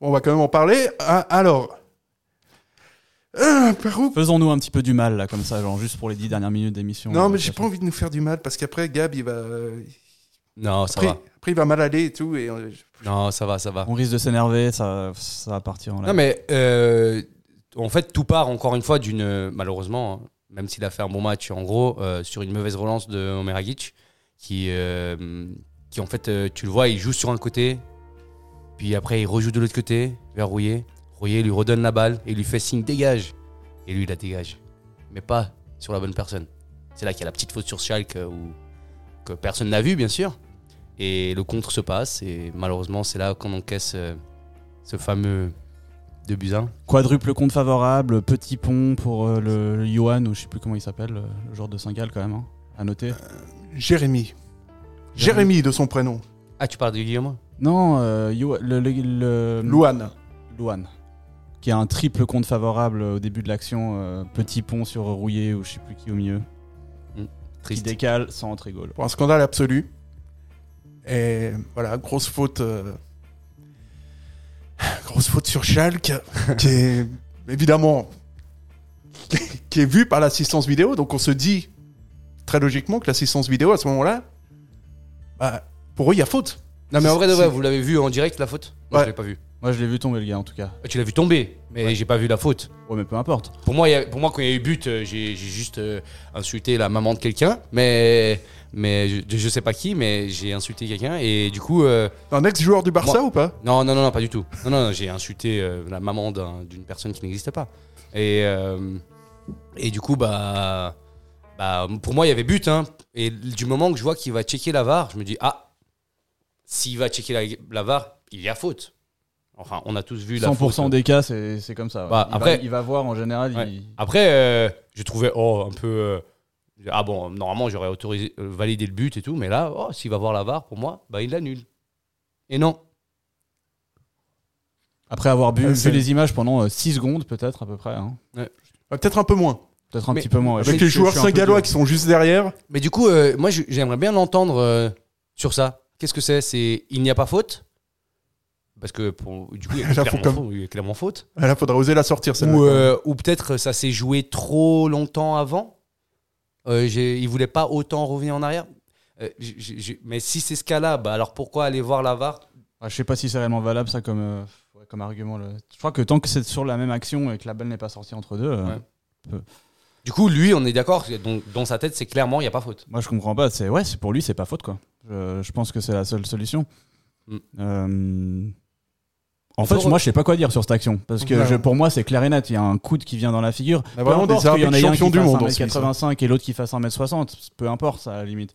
F: on va quand même en parler. Ah, alors, euh, par où
E: Faisons-nous un petit peu du mal là, comme ça, genre juste pour les 10 dernières minutes d'émission.
F: Non,
E: Euh,
F: mais j'ai pas envie de nous faire du mal parce qu'après Gab, il va,
G: Non, ça
F: après,
G: va.
F: après il va mal aller et tout. Et euh,
G: Non, ça va, ça va.
E: On risque de s'énerver, ça, ça va partir en
G: Non,
E: live.
G: mais euh, en fait, tout part encore une fois d'une. Malheureusement, hein, même s'il a fait un bon match, en gros, euh, sur une mauvaise relance de Omeragic, qui, euh, qui en fait, euh, tu le vois, il joue sur un côté, puis après, il rejoue de l'autre côté, vers Rouillet. Rouillet lui redonne la balle et lui fait signe dégage. Et lui, il la dégage. Mais pas sur la bonne personne. C'est là qu'il y a la petite faute sur Schalke où, que personne n'a vu, bien sûr. Et le contre se passe, et malheureusement, c'est là qu'on encaisse euh, ce fameux 2 buts 1.
E: Quadruple compte favorable, petit pont pour euh, le, le Johan, ou je sais plus comment il s'appelle, le, le joueur de Saint-Gall quand même, hein, à noter.
F: Jérémy. Jérémy de son prénom.
G: Ah, tu parles de Guillaume?
E: Non, euh, Yo- le, le, le-
F: Louane.
E: Louane, qui a un triple compte favorable au début de l'action, euh, petit pont sur Rouillé ou je sais plus qui au milieu, qui
G: Triste.
E: décale sans entrer goal.
F: Pour un scandale absolu. Et voilà, grosse faute. euh, Grosse faute sur Schalke, qui est évidemment qui est vue par l'assistance vidéo. Donc on se dit très logiquement que l'assistance vidéo à ce moment-là, bah, pour eux, il y a faute.
G: Non, mais en vrai, de vrai, vous l'avez vu en direct la faute? Moi,
F: Ouais.
G: je l'ai pas vu.
E: Moi je l'ai vu tomber le gars en tout cas.
G: Ah, Tu l'as vu tomber, mais j'ai pas vu la faute.
E: Ouais mais peu importe.
G: Pour moi, il y a- pour moi quand il y a eu but, euh, j'ai j'ai juste euh, insulté la maman de quelqu'un, mais, mais je, je sais pas qui, mais j'ai insulté quelqu'un et du coup. euh,
F: Un ex-joueur du Barça
G: Moi-
F: ou pas?
G: Non, non, non, non, pas du tout. Non, non, non, j'ai insulté euh, la maman d'un- d'une personne qui n'existe pas. Et, euh, et du coup, bah, bah, pour moi, il y avait but. Hein. Et du moment que je vois qu'il va checker la VAR, je me dis, ah, s'il va checker la, la VAR, il y a faute. Enfin, on a tous vu la
E: 100%
G: faute.
E: des cas c'est c'est comme ça. ouais.
G: Bah,
E: il,
G: après-
E: va, il va voir en général.
G: Ouais.
E: il-
G: Après, euh, je trouvais, oh, un peu. euh, ah bon, normalement, j'aurais autorisé, euh, validé le but et tout, mais là, oh, s'il va voir la VAR, pour moi, bah, il l'annule. Et non.
E: Après avoir bu,
F: Ah,
E: vu les images pendant 6 secondes peut-être à peu près. hein.
F: Euh, Peut-être un peu moins.
E: Peut-être un
G: Mais-
E: petit peu moins. Je
F: Avec les
E: je-
F: joueurs saint-gallois qui sont juste derrière.
G: Mais du coup, euh, moi, j'aimerais bien l'entendre euh, sur ça. Qu'est-ce que c'est? C'est il n'y a pas faute? Parce que pour, du coup, il y a (laughs)
F: Là,
G: clairement,
F: comme-
G: faute, il y a clairement faute.
F: Là, faudrait oser la sortir.
G: Ou, euh, ou peut-être ça s'est joué trop longtemps avant. Euh, il voulait pas autant revenir en arrière. Euh, mais si c'est ce cas-là, bah alors pourquoi aller voir la VAR
E: Ah, je sais pas si c'est réellement valable ça comme, euh, ouais, comme argument. le- Je crois que tant que c'est sur la même action et que la balle n'est pas sortie entre deux, euh,
G: Ouais. Du coup, lui, on est d'accord. Dans, dans sa tête, c'est clairement il n'y a pas faute.
E: moi je comprends pas. C'est ouais, c'est pour lui, c'est pas faute quoi. Je, je pense que c'est la seule solution.
G: Mm.
E: En fait, moi, je sais pas quoi dire sur cette action parce que
F: Ouais.
E: je- pour moi, c'est clair et net. Il y a un coude qui vient dans la figure.
F: On a
E: Peu importe qu'il y en ait un qui
F: du
E: fasse
F: monde en Suisse,
E: 1m85 et l'autre qui fasse 1m60. Peu importe, ça à la limite.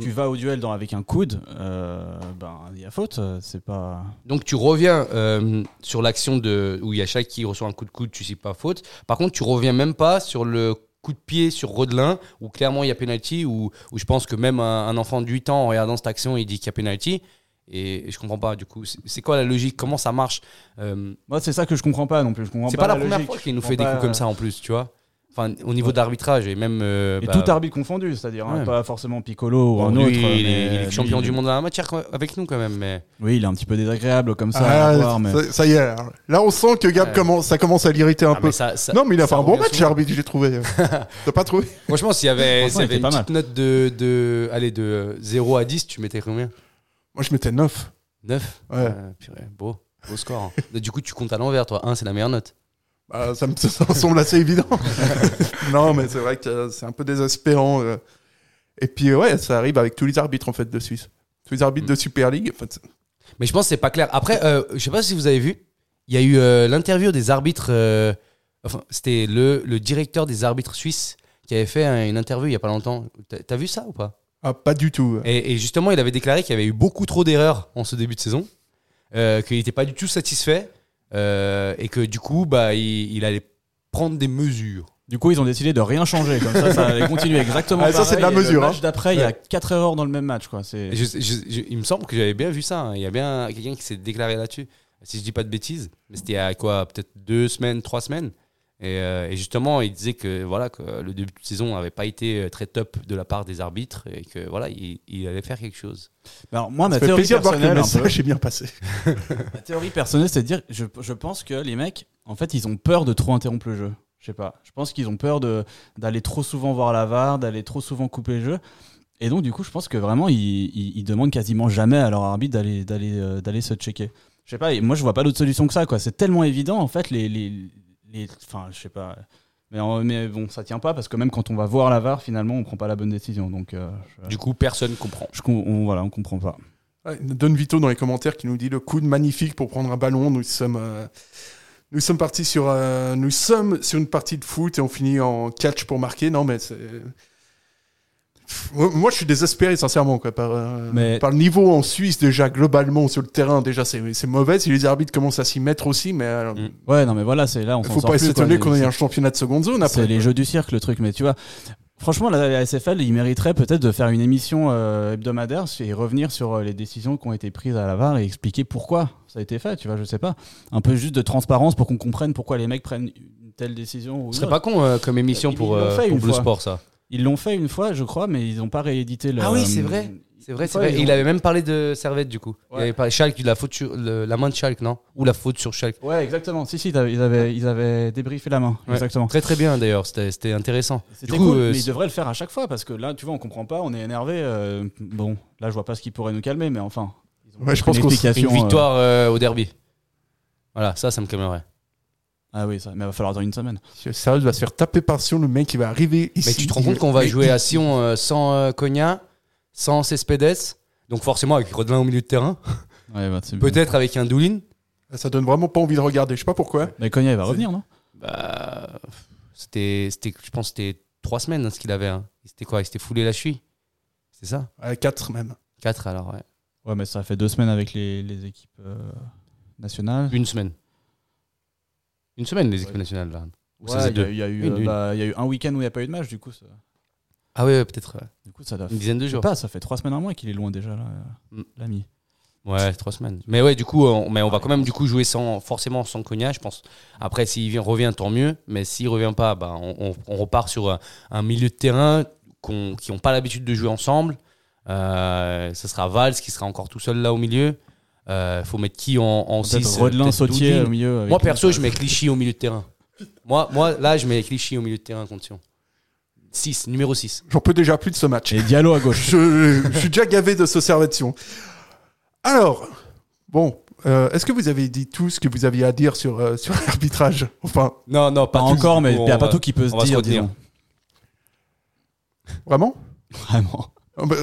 E: Tu
G: Mm.
E: vas au duel dans, avec un coude, euh, ben il y a faute. C'est pas.
G: Donc tu reviens euh, sur l'action de où il y a chaque qui reçoit un coup de coude, tu sais pas faute. Par contre, tu reviens même pas sur le coup de pied sur Rodelin où clairement il y a penalty où, où je pense que même un, un enfant de 8 ans en regardant cette action, il dit qu'il y a penalty et, je comprends pas du coup. C'est quoi la logique? Comment ça marche? Euh,
E: Moi, c'est ça que je comprends pas non plus. Je comprends
G: C'est pas, la, première
E: logique.
G: fois qu'il nous fait des coups comme ça en plus, tu vois. Enfin, au niveau d'arbitrage et même. euh,
E: Et
G: bah,
E: tout arbitre confondu, c'est-à-dire hein, pas forcément Piccolo ou
G: bon,
E: un
G: lui,
E: autre.
G: il, est,
E: mais
G: il est champion du monde dans la matière avec nous quand même. Mais
E: Oui, il est un petit peu désagréable comme ça.
F: Ah,
E: à voir, mais...
F: ça, ça y est. alors. Là, on sent que Gab
G: Ouais.
F: commence, ça commence à l'irriter un
G: Ah,
F: peu.
G: mais ça- ça-
F: non, mais il a fait un bon match, l'arbitre, j'ai trouvé. (laughs) T'as pas trouvé?
G: Franchement, s'il y avait,
E: Franchement,
G: une petite note de, de, allez, de 0 à 10, tu mettais combien?
F: Moi, je mettais 9.
G: 9
F: Ouais.
G: Beau, beau score. hein. du coup, tu comptes à l'envers, toi. 1, c'est la meilleure note.
F: Bah, ça me (laughs) ça semble assez évident. (laughs) non, mais c'est vrai que euh, c'est un peu désespérant. euh. Et puis ouais, ça arrive avec tous les arbitres en fait de Suisse. Tous les arbitres de Super League. en fait,
G: Mais je pense que c'est pas clair. Après, euh, je sais pas si vous avez vu, il y a eu euh, l'interview des arbitres. euh, enfin, c'était le, le directeur des arbitres suisses qui avait fait un- une interview il y a pas longtemps. T'as t'as vu ça ou pas?
F: Ah, pas du tout.
G: et, et justement, il avait déclaré qu'il y avait eu beaucoup trop d'erreurs en ce début de saison, euh, qu'il n'était pas du tout satisfait euh, et que du coup, bah, il, il allait prendre des mesures.
E: Du coup, ils ont décidé de rien changer. Comme ça, ça allait (laughs) continuer exactement
F: Ah, ça, c'est de la mesure,
E: Le match
F: hein.
E: d'après, il y a
F: Ouais.
E: 4 erreurs dans le même match. Quoi.
G: Je- je- je- il me semble que j'avais bien vu ça. hein. Il y a bien quelqu'un qui s'est déclaré là-dessus. Si je dis pas de bêtises, mais c'était il y a quoi, peut-être deux semaines, trois semaines. Et, euh, et justement, il disait que voilà que le début de saison n'avait pas été euh, très top de la part des arbitres et que voilà, il, il allait faire quelque chose.
E: Alors, moi, ma
F: fait
E: théorie
F: plaisir de voir que le
E: personnelle, un peu,
F: message (laughs) est bien passé. (laughs)
E: ma théorie personnelle, c'est de dire, je, je pense que les mecs, en fait, ils ont peur de trop interrompre le jeu. Je sais pas. Je pense qu'ils ont peur de, d'aller trop souvent voir la VAR, d'aller trop souvent couper le jeu. Et donc, du coup, je pense que vraiment, ils, ils, ils demandent quasiment jamais à leur arbitre d'aller, d'aller, euh, d'aller se checker. Je sais pas, et moi, je vois pas d'autre solution que ça, quoi. C'est tellement évident, en fait, les. les, les enfin, je sais pas. Mais, en- mais bon, ça tient pas parce que même quand on va voir la VAR, finalement, on prend pas la bonne décision. Donc, euh, je,
G: Du coup, personne comprend.
E: je on, voilà, on comprend pas.
F: Ouais, Don Vito dans les commentaires qui nous dit le coup de magnifique pour prendre un ballon. Nous sommes, euh, nous sommes partis sur, euh, nous sommes sur une partie de foot et on finit en catch pour marquer. Non, mais c'est. Moi, je suis désespéré, sincèrement, quoi, par, euh,
E: Mais-
F: par le niveau en Suisse, déjà, globalement, sur le terrain. Déjà, c'est mauvais. Si les arbitres commencent à s'y mettre aussi, mais euh,
G: Mm.
E: Ouais, non, mais voilà, c'est là, on
F: faut pas s'étonner qu'on ait un championnat de seconde zone après.
E: C'est les jeux du cirque, le truc. Mais tu vois, franchement, la, la SFL, il mériterait peut-être de faire une émission euh, hebdomadaire et revenir sur euh, les décisions qui ont été prises à la VAR et expliquer pourquoi ça a été fait. Tu vois, je sais pas. Un peu juste de transparence pour qu'on comprenne pourquoi les mecs prennent une telle décision. Ou
G: Ce serait pas con euh, comme émission pour, euh, pour Blue
E: fois.
G: Sport, ça.
E: Ils l'ont fait une fois, je crois, mais ils n'ont pas réédité le.
G: Ah oui, c'est vrai. C'est vrai, c'est vrai. Et il avait même parlé de Servette, du coup. Il avait parlé Schalke, de la, faute sur, le- la main de Schalke, non? Ou la faute sur Schalke.
E: Ouais, exactement. Si, si, ils avaient, ils avaient, débriefé la main.
G: Ouais.
E: Exactement.
G: Très très bien d'ailleurs, c'était c'était intéressant.
E: C'était
G: Du coup,
E: cool,
G: euh,
E: mais ils devraient le faire à chaque fois parce que là, tu vois, on comprend pas, on est énervé. euh, bon, là, je vois pas ce qui pourrait nous calmer, mais enfin. ils ont
F: Ouais, je pense
E: une
F: qu'on
G: Une
E: euh,
G: victoire euh, au derby. Voilà, ça, ça me calmerait.
E: Ah oui, ça, mais il va falloir attendre une semaine.
F: Sérieux, va se faire taper par Sion, le mec qui va arriver ici.
G: Mais tu te rends compte qu'on va jouer
F: il-
G: à Sion euh, sans euh, Cogna, sans Cespedes, donc forcément avec Rodelin au milieu de terrain,
E: Ouais, bah, c'est-
G: peut-être avec un Doulin.
F: Ça donne vraiment pas envie de regarder. Je sais pas pourquoi.
E: Mais Konya, il va revenir, non?
G: Bah, c'était, c'était, je pense que c'était trois semaines hein, ce qu'il avait. hein. C'était quoi Il s'était foulé la cheville C'est ça?
F: À 4 même.
G: Quatre alors, ouais.
E: Ouais, mais ça fait deux semaines avec les, les équipes euh, nationales.
G: Une semaine. Une semaine les équipes nationales là. Ou
E: Ouais, il y, a- y eu, euh, bah, y a un week-end où il n'y a pas eu de match, du coup. Ça,
G: Ah ouais, ouais, peut-être ouais.
E: du coup, ça doit.
G: une dizaine de jours.
E: pas, ça fait trois semaines, un mois qu'il est loin déjà, là,
G: Mm.
E: l'ami.
G: Ouais, trois semaines. Mais ouais, du coup, on, mais on va quand même du coup jouer sans forcément sans Cogna, je pense. Après, s'il vient, revient, tant mieux. Mais s'il revient pas, bah, on, on- on repart sur un, un milieu de terrain qu'on- qui n'ont pas l'habitude de jouer ensemble. Euh, ce sera Valls qui sera encore tout seul là au milieu. Euh, faut mettre qui en, en
E: Peut-être
G: 6
E: Rodelin, Sautier au milieu. avec
G: Moi perso, je mets Clichy au milieu de terrain. Moi, moi là, je mets Clichy au milieu de terrain contre Sion. 6, numéro 6.
F: J'en peux déjà plus de ce match.
E: Et Diallo à gauche. (laughs)
F: je, je suis déjà gavé de ce servation. Alors, bon, euh, est-ce que vous avez dit tout ce que vous aviez à dire sur, euh, sur (laughs) l'arbitrage? Enfin,
G: Non, non,
E: Pas
G: tout.
E: encore, mais il
G: On
E: n'y a pas tout qui peut se
G: on se
E: dire, disons.
F: vraiment?
E: Vraiment.
F: Ah ben,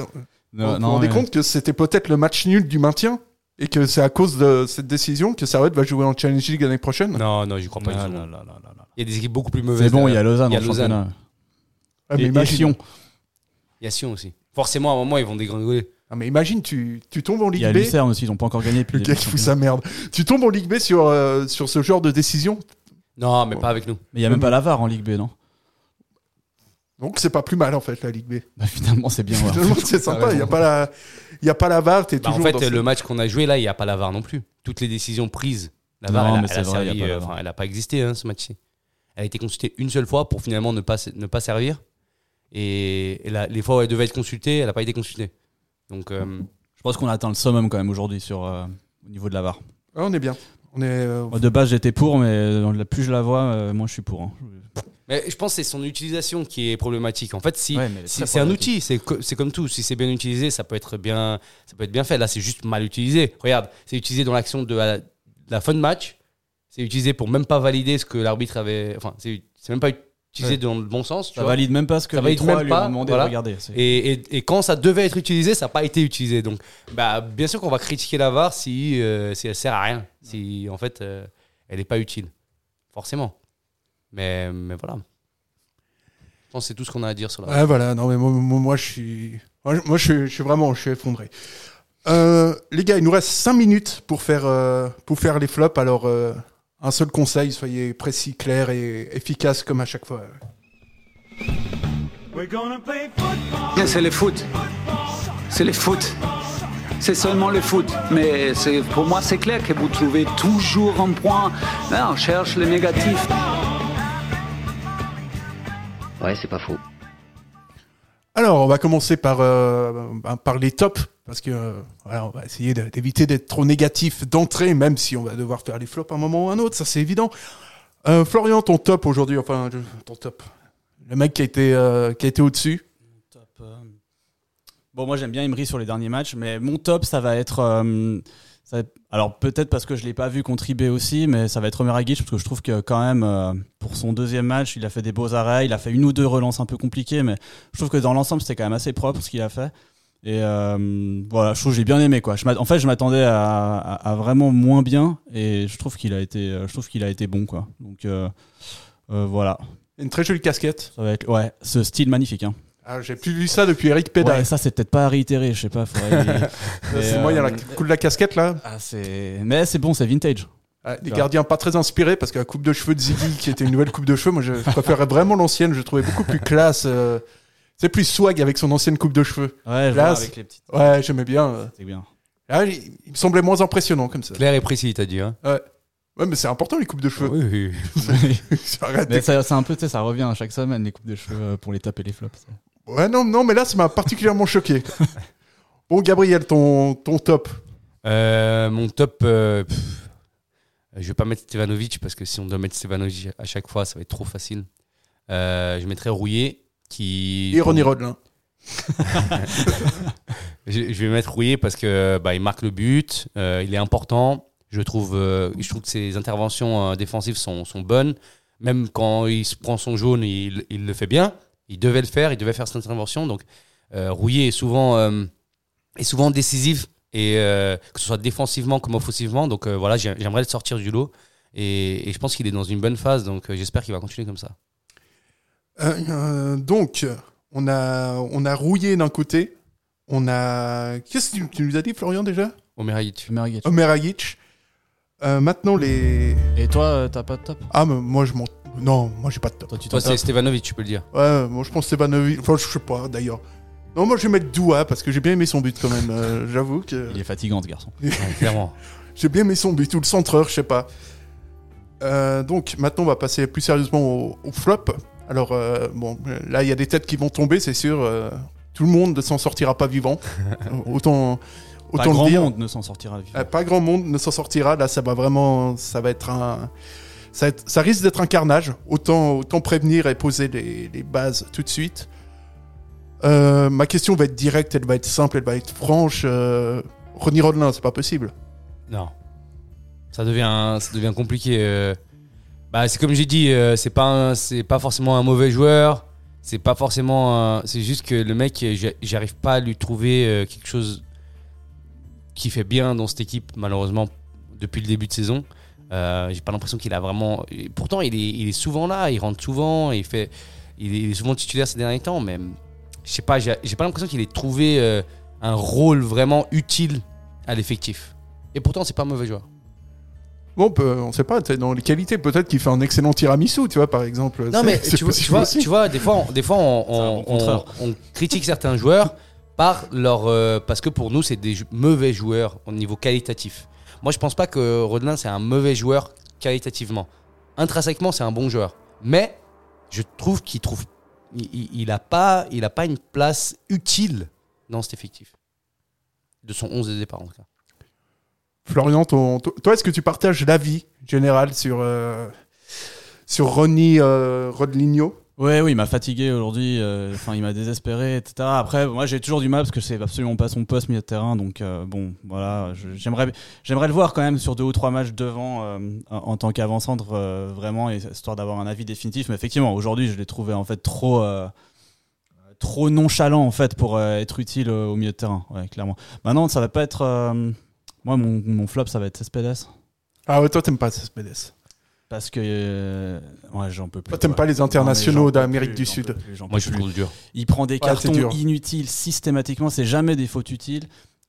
E: Non,
F: Vous vous rendez compte que c'était peut-être le match nul du maintien? Et que c'est à cause de cette décision que Servette va jouer en Challenge League l'année prochaine
G: Non, non, j'y crois pas. Il y a des équipes beaucoup plus mauvaises.
E: C'est bon, il y a
G: derrière.
E: Lausanne
G: Il y
E: en
G: a Lausanne.
F: Ah, mais
E: Et, et
F: imagine,
E: Sion.
G: Il y a Sion aussi. Forcément, à un moment, ils vont dégringoler.
F: Ah, mais imagine tu, tu tombes en
E: Il y
F: Ligue
E: a
F: B.
E: Lucerne aussi, ils n'ont pas encore gagné. Puis
F: Le gars qui fout sa merde. Tu tombes en Ligue B sur, euh, sur ce genre de décision?
G: Non, mais pas avec nous.
E: Mais il n'y a même pas la VAR en Ligue B, non?
F: Donc c'est pas plus mal en fait la Ligue B. (laughs)
E: Bah, Finalement, c'est bien. ouais.
F: Finalement, c'est sympa. Il n'y a pas la, il y a pas la VAR. T'es
G: Bah, en
F: toujours dans
G: fait,
F: ce-
G: le match qu'on a joué là, il n'y a pas la VAR non plus. Toutes les décisions prises, la
E: Non,
G: VAR, elle, a-
E: mais
G: elle a
E: vrai, a
G: servi,
E: pas
G: euh, elle n'a pas existé hein, ce match-ci. Elle a été consultée une seule fois pour finalement ne pas, ne pas servir. Et, et là, les fois où elle devait être consultée, elle n'a pas été consultée. Donc, euh,
E: Je pense qu'on atteint le summum quand même aujourd'hui sur euh, au niveau de la VAR.
F: Ah, on est bien. On est. euh,
E: Moi, de base, j'étais pour, mais plus je la vois, euh, moins je suis pour. hein.
G: Mais je pense que c'est son utilisation qui est problématique. En fait, si,
E: Ouais,
G: c'est un outil, c'est co- c'est comme tout. Si c'est bien utilisé, ça peut être bien, ça peut être bien fait. Là, c'est juste mal utilisé. Regarde, c'est utilisé dans l'action de la, de la fin de match. C'est utilisé pour même pas valider ce que l'arbitre avait. Enfin, c'est c'est même pas utilisé dans le bon sens. tu
E: Ça
G: vois.
E: valide même pas ce que
G: Ça
E: les
G: valide
E: trois
G: même
E: lui
G: pas,
E: ont demandé
G: voilà.
E: de regarder. c'est-
G: Et, et- et quand ça devait être utilisé, ça n'a pas été utilisé. Donc, bah, bien sûr qu'on va critiquer la VAR si, euh, si elle sert à rien. Si, en fait, euh, elle n'est pas utile. Forcément. Mais, mais voilà. Je pense que c'est tout ce qu'on a à dire sur la.
F: Ouais, voilà, non, mais moi, moi, moi, je suis. Moi, je- moi, je, suis- je suis vraiment je suis effondré. Euh, les gars, il nous reste 5 minutes pour faire, euh, pour faire les flops. Alors, euh, un seul conseil soyez précis, clair et efficace comme à chaque fois.
I: C'est le foot. C'est le foot. C'est seulement le foot. Mais c'est- pour moi, c'est clair que vous trouvez toujours un point. Là, on cherche le négatif.
J: Ouais, c'est pas faux.
F: Alors, on va commencer par, euh, par les tops. Parce que euh, voilà, on va essayer d'éviter d'être trop négatif d'entrée, même si on va devoir faire les flops à un moment ou à un autre, ça c'est évident. Euh, Florian, ton top aujourd'hui, enfin, ton top. Le mec qui a été, euh, qui a été au-dessus.
E: Top, euh, Bon, moi j'aime bien Emery sur les derniers matchs, mais mon top, ça va être. Ça Alors peut-être parce que je l'ai pas vu contre IB aussi, mais ça va être Omer Agic, parce que je trouve que quand même, euh, pour son deuxième match, il a fait des beaux arrêts, il a fait une ou deux relances un peu compliquées, mais je trouve que dans l'ensemble, c'était quand même assez propre ce qu'il a fait. Et euh, voilà, je trouve que j'ai bien aimé quoi. Je en fait, je m'attendais à, à- à vraiment moins bien, et je trouve qu'il a été, euh, je trouve qu'il a été bon quoi. Donc euh, voilà,
F: Une très jolie casquette.
E: ça va être ouais, ce style magnifique. Hein.
F: Ah, J'ai plus vu ça depuis Eric Pédal.
E: Ouais, ça c'est peut-être pas à réitérer, je sais pas. faudrait- (laughs)
F: c'est moi, il y a
E: euh,
F: la coup de la casquette là.
E: Ah, c'est... Mais c'est bon, c'est vintage.
F: Ah, les
E: vois.
F: gardiens pas très inspirés parce que la coupe de cheveux de Ziggy, qui était une nouvelle coupe de cheveux, moi je préférais vraiment l'ancienne. Je trouvais beaucoup plus classe. euh, C'est plus swag avec son ancienne coupe de cheveux.
E: Ouais, je
F: Là,
E: vois,
F: c'est-
E: avec les petites.
F: Ouais, j'aimais bien. euh.
E: C'est bien.
F: Ah, il, il me semblait moins impressionnant comme ça.
G: Clair et précis, t'as dit. Hein
F: Ouais, mais c'est important les coupes de cheveux.
G: oui, oui. (laughs)
E: C'est un peu, tu sais, ça revient à chaque semaine, les coupes de cheveux euh, pour les taper les flops. ça.
F: Ouais, non, non, mais là, ça m'a particulièrement choqué. Bon, Gabriel, ton, ton top.
G: Euh, mon top. euh, pff, je vais pas mettre Stevanovic parce que si on doit mettre Stevanovic à chaque fois, ça va être trop facile. Euh, je mettrais Rouillé qui.
F: Et Ronnie Rodelin. (laughs)
G: Je, je vais mettre Rouillé parce que bah, il marque le but, euh, il est important. Je trouve, euh, je trouve que ses interventions euh, défensives sont, sont bonnes. Même quand il se prend son jaune, il, il le fait bien. Il devait le faire, il devait faire cette intervention. Donc, euh, Rouillé est souvent, euh, est souvent décisif, et, euh, que ce soit défensivement comme offensivement. Donc euh, voilà, j'ai- j'aimerais le sortir du lot. Et, et je pense qu'il est dans une bonne phase, donc euh, j'espère qu'il va continuer comme ça.
F: Euh, euh, donc, on a, on a rouillé d'un côté. On a. Qu'est-ce que tu, tu nous as dit, Florian, déjà?
G: Omer Haït.
E: Omer Agic.
F: Omer Agic. Euh, maintenant, les.
E: Et toi, t'as pas de top?
F: Ah, mais moi, je m'en. Non, moi, j'ai pas de top.
E: Toi, tu
G: Toi, c'est Stevanovic, tu peux le dire.
F: Ouais, moi, je pense Stevanovic. Enfin, je sais pas, d'ailleurs. Non, moi, je vais mettre Doua parce que j'ai bien aimé son but quand même. euh, (laughs) J'avoue que.
E: Il est fatigant, ce garçon.
G: Ouais, clairement. (laughs)
F: J'ai bien aimé son but, ou le centreur, je sais pas. Euh, donc maintenant, on va passer plus sérieusement au, au flop. Alors, euh, bon, là, il y a des têtes qui vont tomber, c'est sûr. euh, tout le monde ne s'en sortira pas vivant. (laughs) autant
E: Pas
F: autant
E: grand
F: le dire.
E: monde ne s'en sortira vivant.
F: Euh, pas grand monde ne s'en sortira. Là, ça va vraiment. Ça va être un. Ça, risque d'être un carnage. Autant, prévenir et poser les, bases tout de suite. Euh, ma question va être directe, elle va être simple, elle va être franche. Euh, Ronnie Rodelin, c'est pas possible.
G: Non. Ça devient, ça devient compliqué. euh. Bah, c'est comme j'ai dit, euh, c'est pas, pas forcément un mauvais joueur. C'est pas forcément. C'est juste que le mec, j'arrive pas à lui trouver quelque chose qui fait bien dans cette équipe, malheureusement, depuis le début de saison. Euh, j'ai pas l'impression qu'il a vraiment. et Pourtant, il est, il est souvent là, il rentre souvent, il fait, il est, il est souvent titulaire ces derniers temps, mais je sais pas, j'ai pas l'impression qu'il ait trouvé euh, un rôle vraiment utile à l'effectif. Et pourtant, c'est pas un mauvais joueur.
F: Bon, on, sait pas, dans les qualités, peut-être qu'il fait un excellent tiramisu, tu vois, par exemple.
G: Non, mais (laughs) tu vois, tu, vois,
F: aussi.
G: tu vois, des fois, on, des fois on,
E: bon
G: critique certains joueurs par leur, euh, parce que pour nous, c'est des mauvais joueurs au niveau qualitatif. Moi, je pense pas que Rodelin, c'est un mauvais joueur qualitativement. Intrinsèquement, c'est un bon joueur. Mais je trouve qu'il trouve. Il, il- il a pas, pas une place utile dans cet effectif. De son 11 de départ, en tout cas.
F: Florian, toi, est-ce que tu partages l'avis général sur, euh, sur Ronnie euh,
E: Ouais, oui, il m'a fatigué aujourd'hui. euh, il m'a désespéré, etc. Après, moi, j'ai toujours du mal parce que c'est absolument pas son poste milieu de terrain. Donc, euh, bon, voilà. J'aimerais, le voir quand même sur deux ou trois matchs devant euh, en tant qu'avant-centre, vraiment, histoire d'avoir un avis définitif. Mais effectivement, aujourd'hui, je l'ai trouvé en fait trop, trop nonchalant en fait pour être utile au milieu de terrain. Clairement. Maintenant, ça va pas être. moi, mon, mon flop, ça va être Cespedes.
F: Ah ouais, toi, t'aimes pas Cespedes.
E: Parce que euh, ouais, j'en peux plus.
F: Toi, t'aimes pas les internationaux d'Amérique du Sud.
E: plus,
G: Moi,
E: peux
G: je trouve dur.
E: Il prend des
F: Ouais, c'est
E: cartons inutiles systématiquement. C'est jamais des fautes utiles.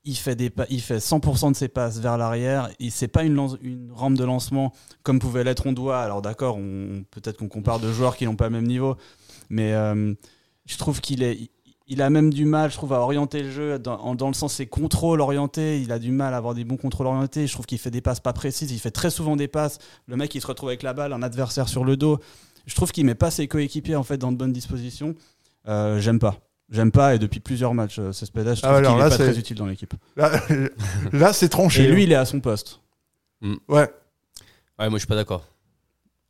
E: Il fait, des il fait 100% de ses passes vers l'arrière. Il C'est pas une, lance- une rampe de lancement comme pouvait l'être on doit. Alors d'accord, on, peut-être qu'on compare deux joueurs qui n'ont pas le même niveau. Mais euh, je trouve qu'il est, il a même du mal, je trouve, à orienter le jeu dans, en- dans le sens ses contrôles orientés. Il a du mal à avoir des bons contrôles orientés. Je trouve qu'il fait des passes pas précises. Il fait très souvent des passes. Le mec, il se retrouve avec la balle, un adversaire sur le dos. Je trouve qu'il met pas ses coéquipiers en fait dans de bonnes dispositions. Euh, J'aime pas. J'aime pas et depuis plusieurs matchs, euh, Cespedes, je trouve
F: Ah, alors
E: qu'il
F: là,
E: est pas très utile dans l'équipe.
F: Là, (laughs) là c'est tranché.
E: Et lui, il est à son poste.
F: Ouais.
G: Ouais, moi, je suis pas d'accord.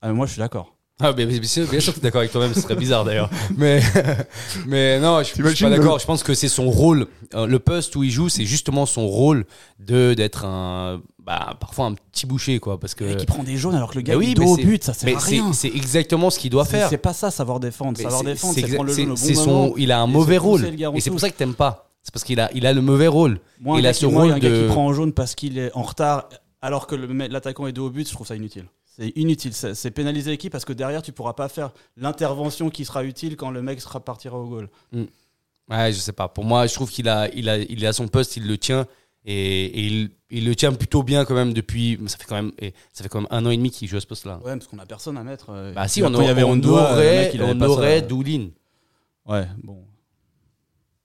E: Ah, mais moi, je suis d'accord.
G: Ah, mais bien sûr, bien sûr que tu es d'accord avec toi-même, ce serait bizarre d'ailleurs. Mais, (laughs) mais non, je, je suis pas d'accord. Je pense que c'est son rôle. Euh, Le poste où il joue, c'est justement son rôle de d'être un, bah, parfois un petit boucher, quoi. Parce que.
E: Et qui prend des jaunes alors que le gars est dos au but, ça sert
G: mais
E: à
G: c'est
E: rien.
G: c'est exactement ce qu'il doit faire.
E: C'est pas ça, savoir défendre.
G: Mais
E: Savoir
G: c'est-
E: défendre,
G: c'est
E: prendre le au bon moment.
G: son, il a un mauvais rôle. Et c'est pour ça que t'aimes pas. C'est parce qu'il a, il a le mauvais rôle.
E: Moi,
G: il a ce rôle
E: un gars qui prend en jaune parce qu'il est en retard alors que l'attaquant est dos au but, je trouve ça inutile. C'est inutile, c'est pénaliser l'équipe parce que derrière tu pourras pas faire l'intervention qui sera utile quand le mec sera partira au goal.
G: Ouais, je sais pas. Pour moi, je trouve qu'il a, il a, il est à son poste, il le tient. Et, et il, il le tient plutôt bien quand même depuis. Ça fait quand même, et ça fait quand même un an et demi qu'il joue à ce poste-là.
E: Ouais, parce qu'on a personne à mettre. euh,
G: Bah si, on,
E: y avait
G: on aurait,
E: mec, il avait
G: on aurait Doulin.
E: Ouais, bon.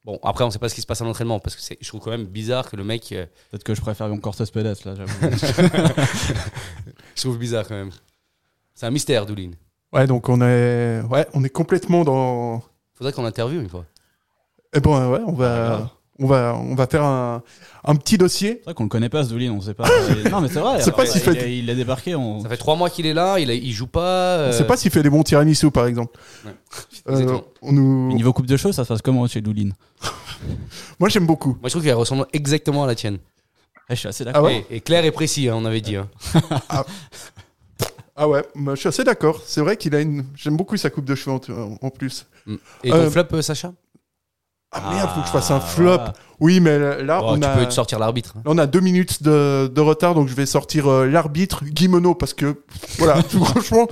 G: Bon, après, on sait pas ce qui se passe à l'entraînement parce que c'est, je trouve quand même bizarre que le mec. euh,
E: Peut-être que je préfère encore Cespedes là, j'avoue. (laughs)
G: je trouve bizarre quand même. C'est un mystère, Doulin.
F: Ouais, donc on est, ouais, on est complètement dans.
G: Faudrait qu'on interviewe une fois.
F: Eh bon, ouais, on
E: Ah,
F: va, on va, on va faire un, un petit dossier.
E: C'est vrai qu'on le connaît pas, ce Doulin, on sait pas. non, mais c'est vrai. (laughs)
F: On sait pas
E: il,
F: fait-
E: est- il a débarqué. On...
G: Ça fait trois mois qu'il est là, il, a- il joue pas.
F: On
G: euh,
F: sait pas s'il fait des bons tiramisu, par exemple.
G: Ouais.
F: Euh, on nous...
E: Niveau Coupe de Chaux, ça se passe comment chez Doulin (laughs)
F: Moi, j'aime beaucoup.
G: Moi, je trouve qu'elle ressemble exactement à la tienne.
E: Eh, Je suis assez
F: Ah
E: d'accord.
F: ouais
G: et, et clair et précis, hein, on avait dit. hein. (laughs)
F: Ah ouais, moi, je suis assez d'accord. C'est vrai qu'il a une. J'aime beaucoup sa coupe de cheveux en, en plus.
G: Et ton
F: Euh,
G: flop, euh, Sacha?
F: Ah merde, faut que je fasse un
E: Ah,
F: flop. Oui, mais là,
G: Oh,
F: on
G: Tu
F: a.
G: peux te sortir l'arbitre. hein.
F: On a deux minutes de, de retard, donc je vais sortir euh, l'arbitre Guimeno parce que, voilà, (laughs) franchement,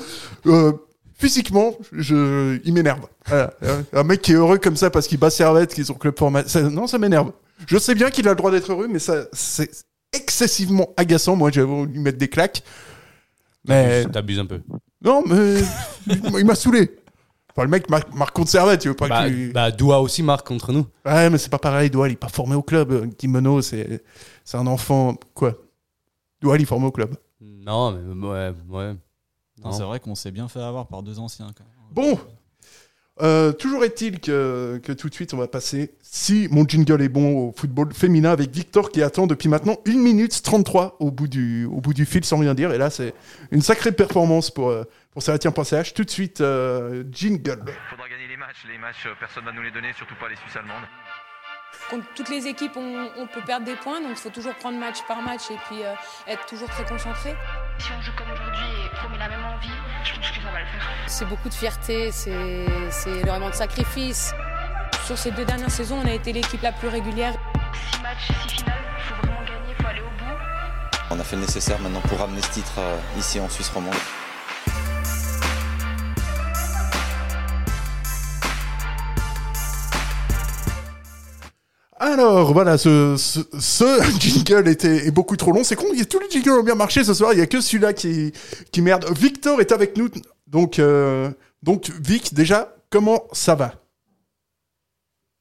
F: euh, physiquement, je, il m'énerve. Voilà. Un mec qui est heureux comme ça parce qu'il bat Servette, qui est son club format. ça- non, ça m'énerve. Je sais bien qu'il a le droit d'être heureux, mais ça, c'est excessivement agaçant. Moi, j'ai voulu lui mettre des claques. Mais
G: T'abuses un peu.
F: non, mais (laughs) il m'a saoulé. Enfin, le mec marque, marque contre Servette, tu veux pas
G: Bah,
F: qu'il-
G: bah, Doua aussi marque contre nous.
F: Ouais, mais c'est pas pareil. Doual, il est pas formé au club. Euh, Guimeno, c'est c'est un enfant. Quoi Doual, il est formé au club.
G: Non, mais ouais, ouais.
E: C'est vrai qu'on s'est bien fait avoir par deux anciens. Quand même.
F: Bon, Euh, toujours est-il que, que tout de suite, on va passer, si mon jingle est bon, au football féminin avec Victor qui attend depuis maintenant 1 minute 33 au bout du, au bout du fil sans rien dire. Et là, c'est une sacrée performance pour, euh, pour. Tout de suite, euh, jingle.
K: faudra gagner les matchs. Les matchs, euh, personne va nous les donner, surtout pas les Suisses allemandes.
L: Contre toutes les équipes, on, on peut perdre des points, donc il faut toujours prendre match par match et puis euh, être toujours très concentré.
M: Si on joue comme aujourd'hui et qu'on met la même envie, je pense que ça va le faire.
L: C'est beaucoup de fierté, c'est énormément de sacrifices. Sur ces deux dernières saisons, on a été l'équipe la plus régulière.
M: Six matchs, six finales, il faut vraiment gagner, il faut aller au bout.
N: On a fait le nécessaire maintenant pour ramener ce titre euh, ici en Suisse romande.
F: Alors voilà, ce, ce, ce (laughs) jingle était est beaucoup trop long. C'est con, il y a- tous les jingles ont bien marché ce soir. Il y a que celui-là qui, qui merde. Victor est avec nous. Donc, euh, donc Vic, déjà, comment ça va?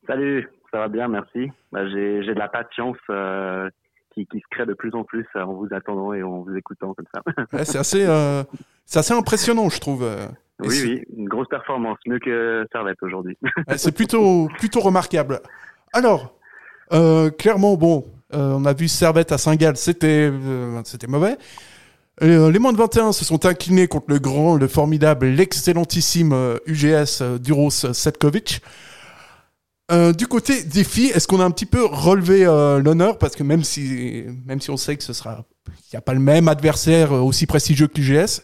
O: Salut, ça va bien, merci. Bah, j'ai de la patience euh, qui, qui se crée de plus en plus euh, en vous attendant et en vous écoutant comme ça. (laughs)
F: Ouais, C'est assez, euh, assez impressionnant, je trouve. Et
O: oui, oui, une grosse performance, mieux que Servette aujourd'hui. (laughs)
F: C'est plutôt, plutôt remarquable. Alors, euh, clairement, bon, euh, on a vu Servette à Saint-Gall, c'était euh, c'était mauvais. Les moins de 21 se sont inclinés contre le grand, le formidable, l'excellentissime UGS Duros Setkovic. Du côté des filles, est-ce qu'on a un petit peu relevé l'honneur? Parce que même si, même si on sait que ce sera, il n'y a pas le même adversaire aussi prestigieux que l'UGS,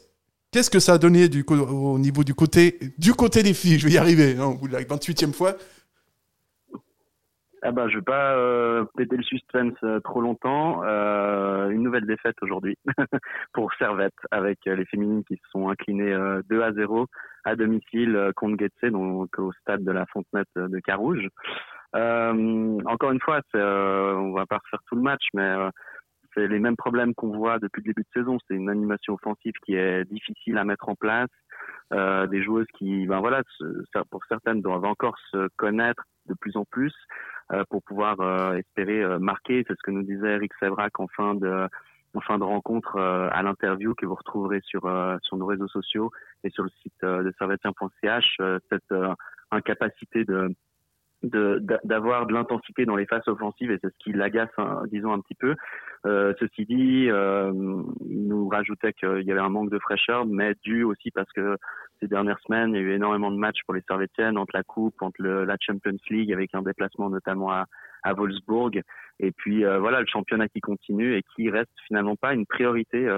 F: qu'est-ce que ça a donné au niveau du côté, du côté des filles? Je vais y arriver, hein, au bout de la 28e fois.
O: Ah bah, je vais pas euh, péter le suspense euh, trop longtemps. Euh, une nouvelle défaite aujourd'hui (laughs) pour Servette avec euh, les féminines qui se sont inclinées euh, 2 à 0 à domicile euh, contre Getse, donc au stade de la Fontenette euh, de Carouge. Euh, encore une fois, euh, on va pas refaire tout le match, mais euh, c'est les mêmes problèmes qu'on voit depuis le début de saison. C'est une animation offensive qui est difficile à mettre en place. Euh, des joueuses qui, ben voilà, pour certaines doivent encore se connaître de plus en plus euh, pour pouvoir euh, espérer euh, marquer. C'est ce que nous disait Eric Sévrac en fin de en fin de rencontre euh, à l'interview que vous retrouverez sur euh, sur nos réseaux sociaux et sur le site euh, de servetien.ch. euh, cette euh, incapacité de d'avoir de l'intensité dans les phases offensives et c'est ce qui l'agace, disons un petit peu. Euh, ceci dit, euh, il nous rajoutait qu'il y avait un manque de fraîcheur, mais dû aussi parce que ces dernières semaines, il y a eu énormément de matchs pour les Servetiennes entre la Coupe, entre la Champions League, avec un déplacement notamment à, à Wolfsburg, et puis euh, voilà le championnat qui continue et qui reste finalement pas une priorité.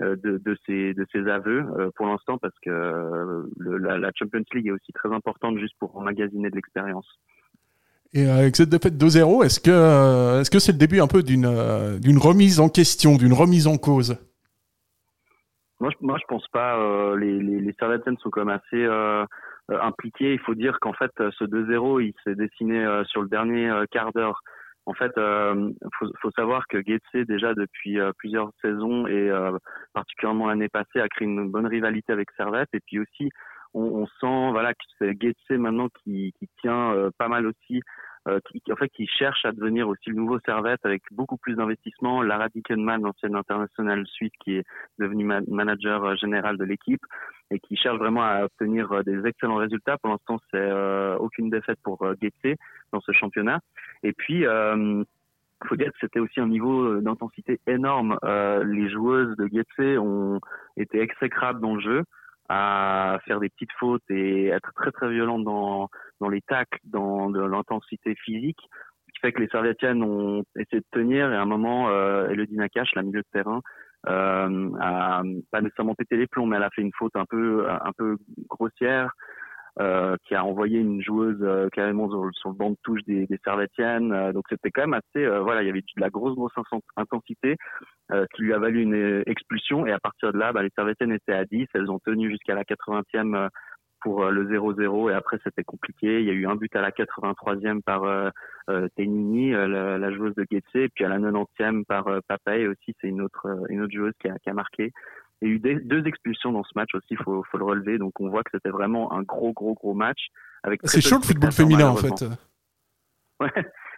O: Euh, de, de ces de ces aveux euh, pour l'instant parce que euh, le- la, la Champions League est aussi très importante juste pour emmagasiner de l'expérience.
F: Et avec cette défaite 2-0, est-ce que est-ce que c'est le début un peu d'une d'une remise en question, d'une remise en cause?
O: Moi, je, moi, je pense pas. euh, les, les, les sont quand même assez euh, impliqués. Il faut dire qu'en fait, ce 2-0, il s'est dessiné euh, sur le dernier quart d'heure. En fait, euh, faut, faut savoir que Getse déjà depuis euh, plusieurs saisons et euh, particulièrement l'année passée a créé une bonne rivalité avec Servette. Et puis aussi, on, on sent voilà que c'est Getse maintenant qui, qui tient pas mal aussi euh, qui, en fait qui cherche à devenir aussi le nouveau Servette avec beaucoup plus d'investissement. Lara Dickenman, l'ancienne internationale suisse, qui est devenue ma- manager euh, général de l'équipe et qui cherche vraiment à obtenir euh, des excellents résultats. Pour l'instant, c'est euh, aucune défaite pour euh, dans ce championnat. Et puis euh, faut dire que c'était aussi un niveau euh, d'intensité énorme. Les joueuses de Getse ont été exécrables dans le jeu à faire des petites fautes et être très très violentes dans dans les tacles, dans l'intensité physique, ce qui fait que les Servetiennes ont essayé de tenir et à un moment, euh, Elodie Nakache, la milieu de terrain, euh, a pas nécessairement pété les plombs, mais elle a fait une faute un peu un peu grossière euh, qui a envoyé une joueuse euh, carrément sur, sur le banc de touche des, des Servetiennes. Euh, donc c'était quand même assez, euh, voilà, il y avait de la grosse grosse intensité euh, qui lui a valu une euh, expulsion. Et à partir de là, bah, les Servetiennes étaient à 10, elles ont tenu jusqu'à la 80e euh, pour le 0-0 et après c'était compliqué. Il y a eu un but à la 83e par euh, euh, euh, la, la joueuse de Getse, et puis à la 90e par Papay aussi, c'est une autre une autre joueuse qui a, qui a marqué. Il y a eu des- deux expulsions dans ce match aussi, faut faut le relever. Donc on voit que c'était vraiment un gros gros gros match avec.
F: C'est chaud le football féminin en fait. (laughs)
O: Ouais,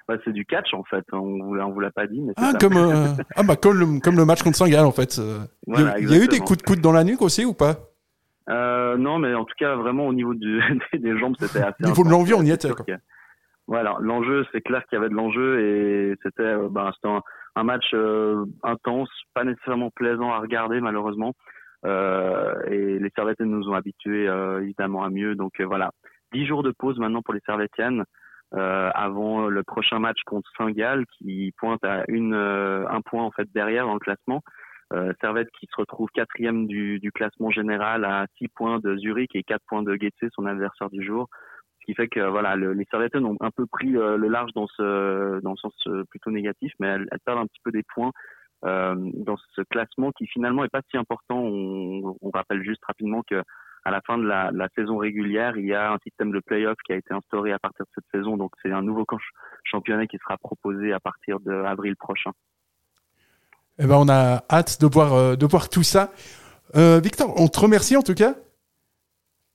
O: bah, c'est du catch en fait. On vous on vous l'a pas dit, mais
F: Ah
O: ça.
F: comme euh, (laughs) ah bah comme le, comme le match contre Saint-Gall en fait. Il y a-
O: Voilà,
F: il y, a eu des coups de coude dans la nuque aussi ou pas?
O: Euh, non, mais en tout cas, vraiment au niveau du, (laughs) des jambes, c'était assez.
F: Au niveau de l'envie, on y était, quoi.
O: Voilà, l'enjeu, c'est clair qu'il y avait de l'enjeu et c'était euh, un, un match euh, intense, pas nécessairement plaisant à regarder malheureusement. Euh, et les Servetiennes nous ont habitués euh, évidemment à mieux. Donc euh, voilà, dix jours de pause maintenant pour les Servetiennes euh, avant le prochain match contre Saint-Gall qui pointe à une un point en fait derrière dans le classement. Euh, Servette qui se retrouve quatrième du, du classement général à 6 points de Zurich et 4 points de Getse, son adversaire du jour. Ce qui fait que voilà, le- les Servettennes ont un peu pris euh, le large dans ce dans le sens euh, plutôt négatif, mais elles, elles perdent un petit peu des points euh, dans ce classement qui finalement est pas si important. On, on rappelle juste rapidement que à la fin de la, la saison régulière, il y a un système de play-off qui a été instauré à partir de cette saison, donc c'est un nouveau championnat qui sera proposé à partir de avril prochain.
F: Eh ben on a hâte de voir de voir tout ça. Victor, on te remercie en tout cas.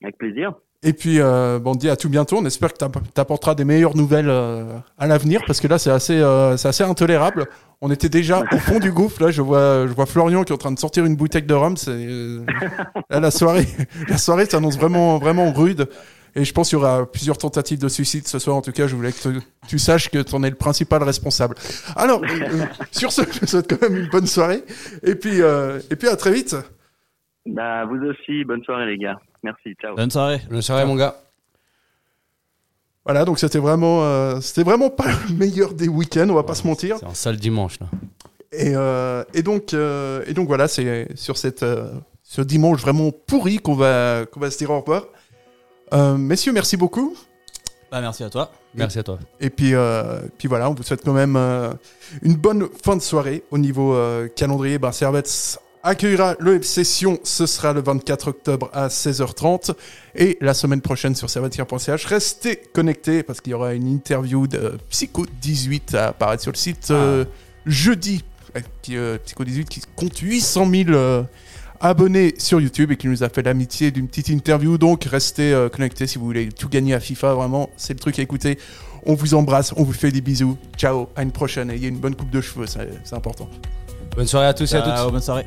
O: Avec plaisir.
F: Et puis, euh, bon, on dit à tout bientôt. On espère que tu apporteras des meilleures nouvelles euh, à l'avenir parce que là, c'est assez, euh, c'est assez intolérable. On était déjà au fond du gouffre. Là, je vois, je vois Florian qui est en train de sortir une bouteille de rhum. C'est, euh, là, la soirée, la soirée s'annonce vraiment, vraiment rude. Et je pense qu'il y aura plusieurs tentatives de suicide ce soir. En tout cas, je voulais que tu- tu saches que tu en es le principal responsable. Alors, euh, sur ce, je te souhaite quand même une bonne soirée. Et puis, euh, et puis à très vite.
O: Bah, vous aussi, bonne soirée les gars. Merci, ciao.
E: Bonne soirée.
G: Bonne soirée, mon gars.
F: Voilà, donc c'était vraiment, euh, c'était vraiment pas le meilleur des week-ends, on va pas se mentir.
G: C'est un sale dimanche, là.
F: Et, euh, et donc, euh, et donc voilà, c'est sur cette, euh, ce dimanche vraiment pourri qu'on va, qu'on va se dire au revoir. Euh, messieurs, merci beaucoup.
E: Bah, merci à toi.
G: Merci à toi.
F: Et puis, euh, puis voilà, on vous souhaite quand même euh, une bonne fin de soirée. Au niveau euh, calendrier, ben, Servette accueillera le FC Sion. Ce sera le 24 octobre à 16h30. Et la semaine prochaine sur servetien.ch. Restez connectés parce qu'il y aura une interview de Psycho 18 à apparaître sur le site euh, jeudi. Euh, qui, euh, Psycho 18 qui compte 800 000 euh, abonnés sur YouTube et qui nous a fait l'amitié d'une petite interview. Donc restez euh, connectés si vous voulez tout gagner à FIFA. Vraiment, c'est le truc à écouter. On vous embrasse, on vous fait des bisous. Ciao, à une prochaine. Ayez une bonne coupe de cheveux, c'est important.
G: Bonne soirée à tous et à
E: Ciao,
G: toutes.
E: bonne soirée.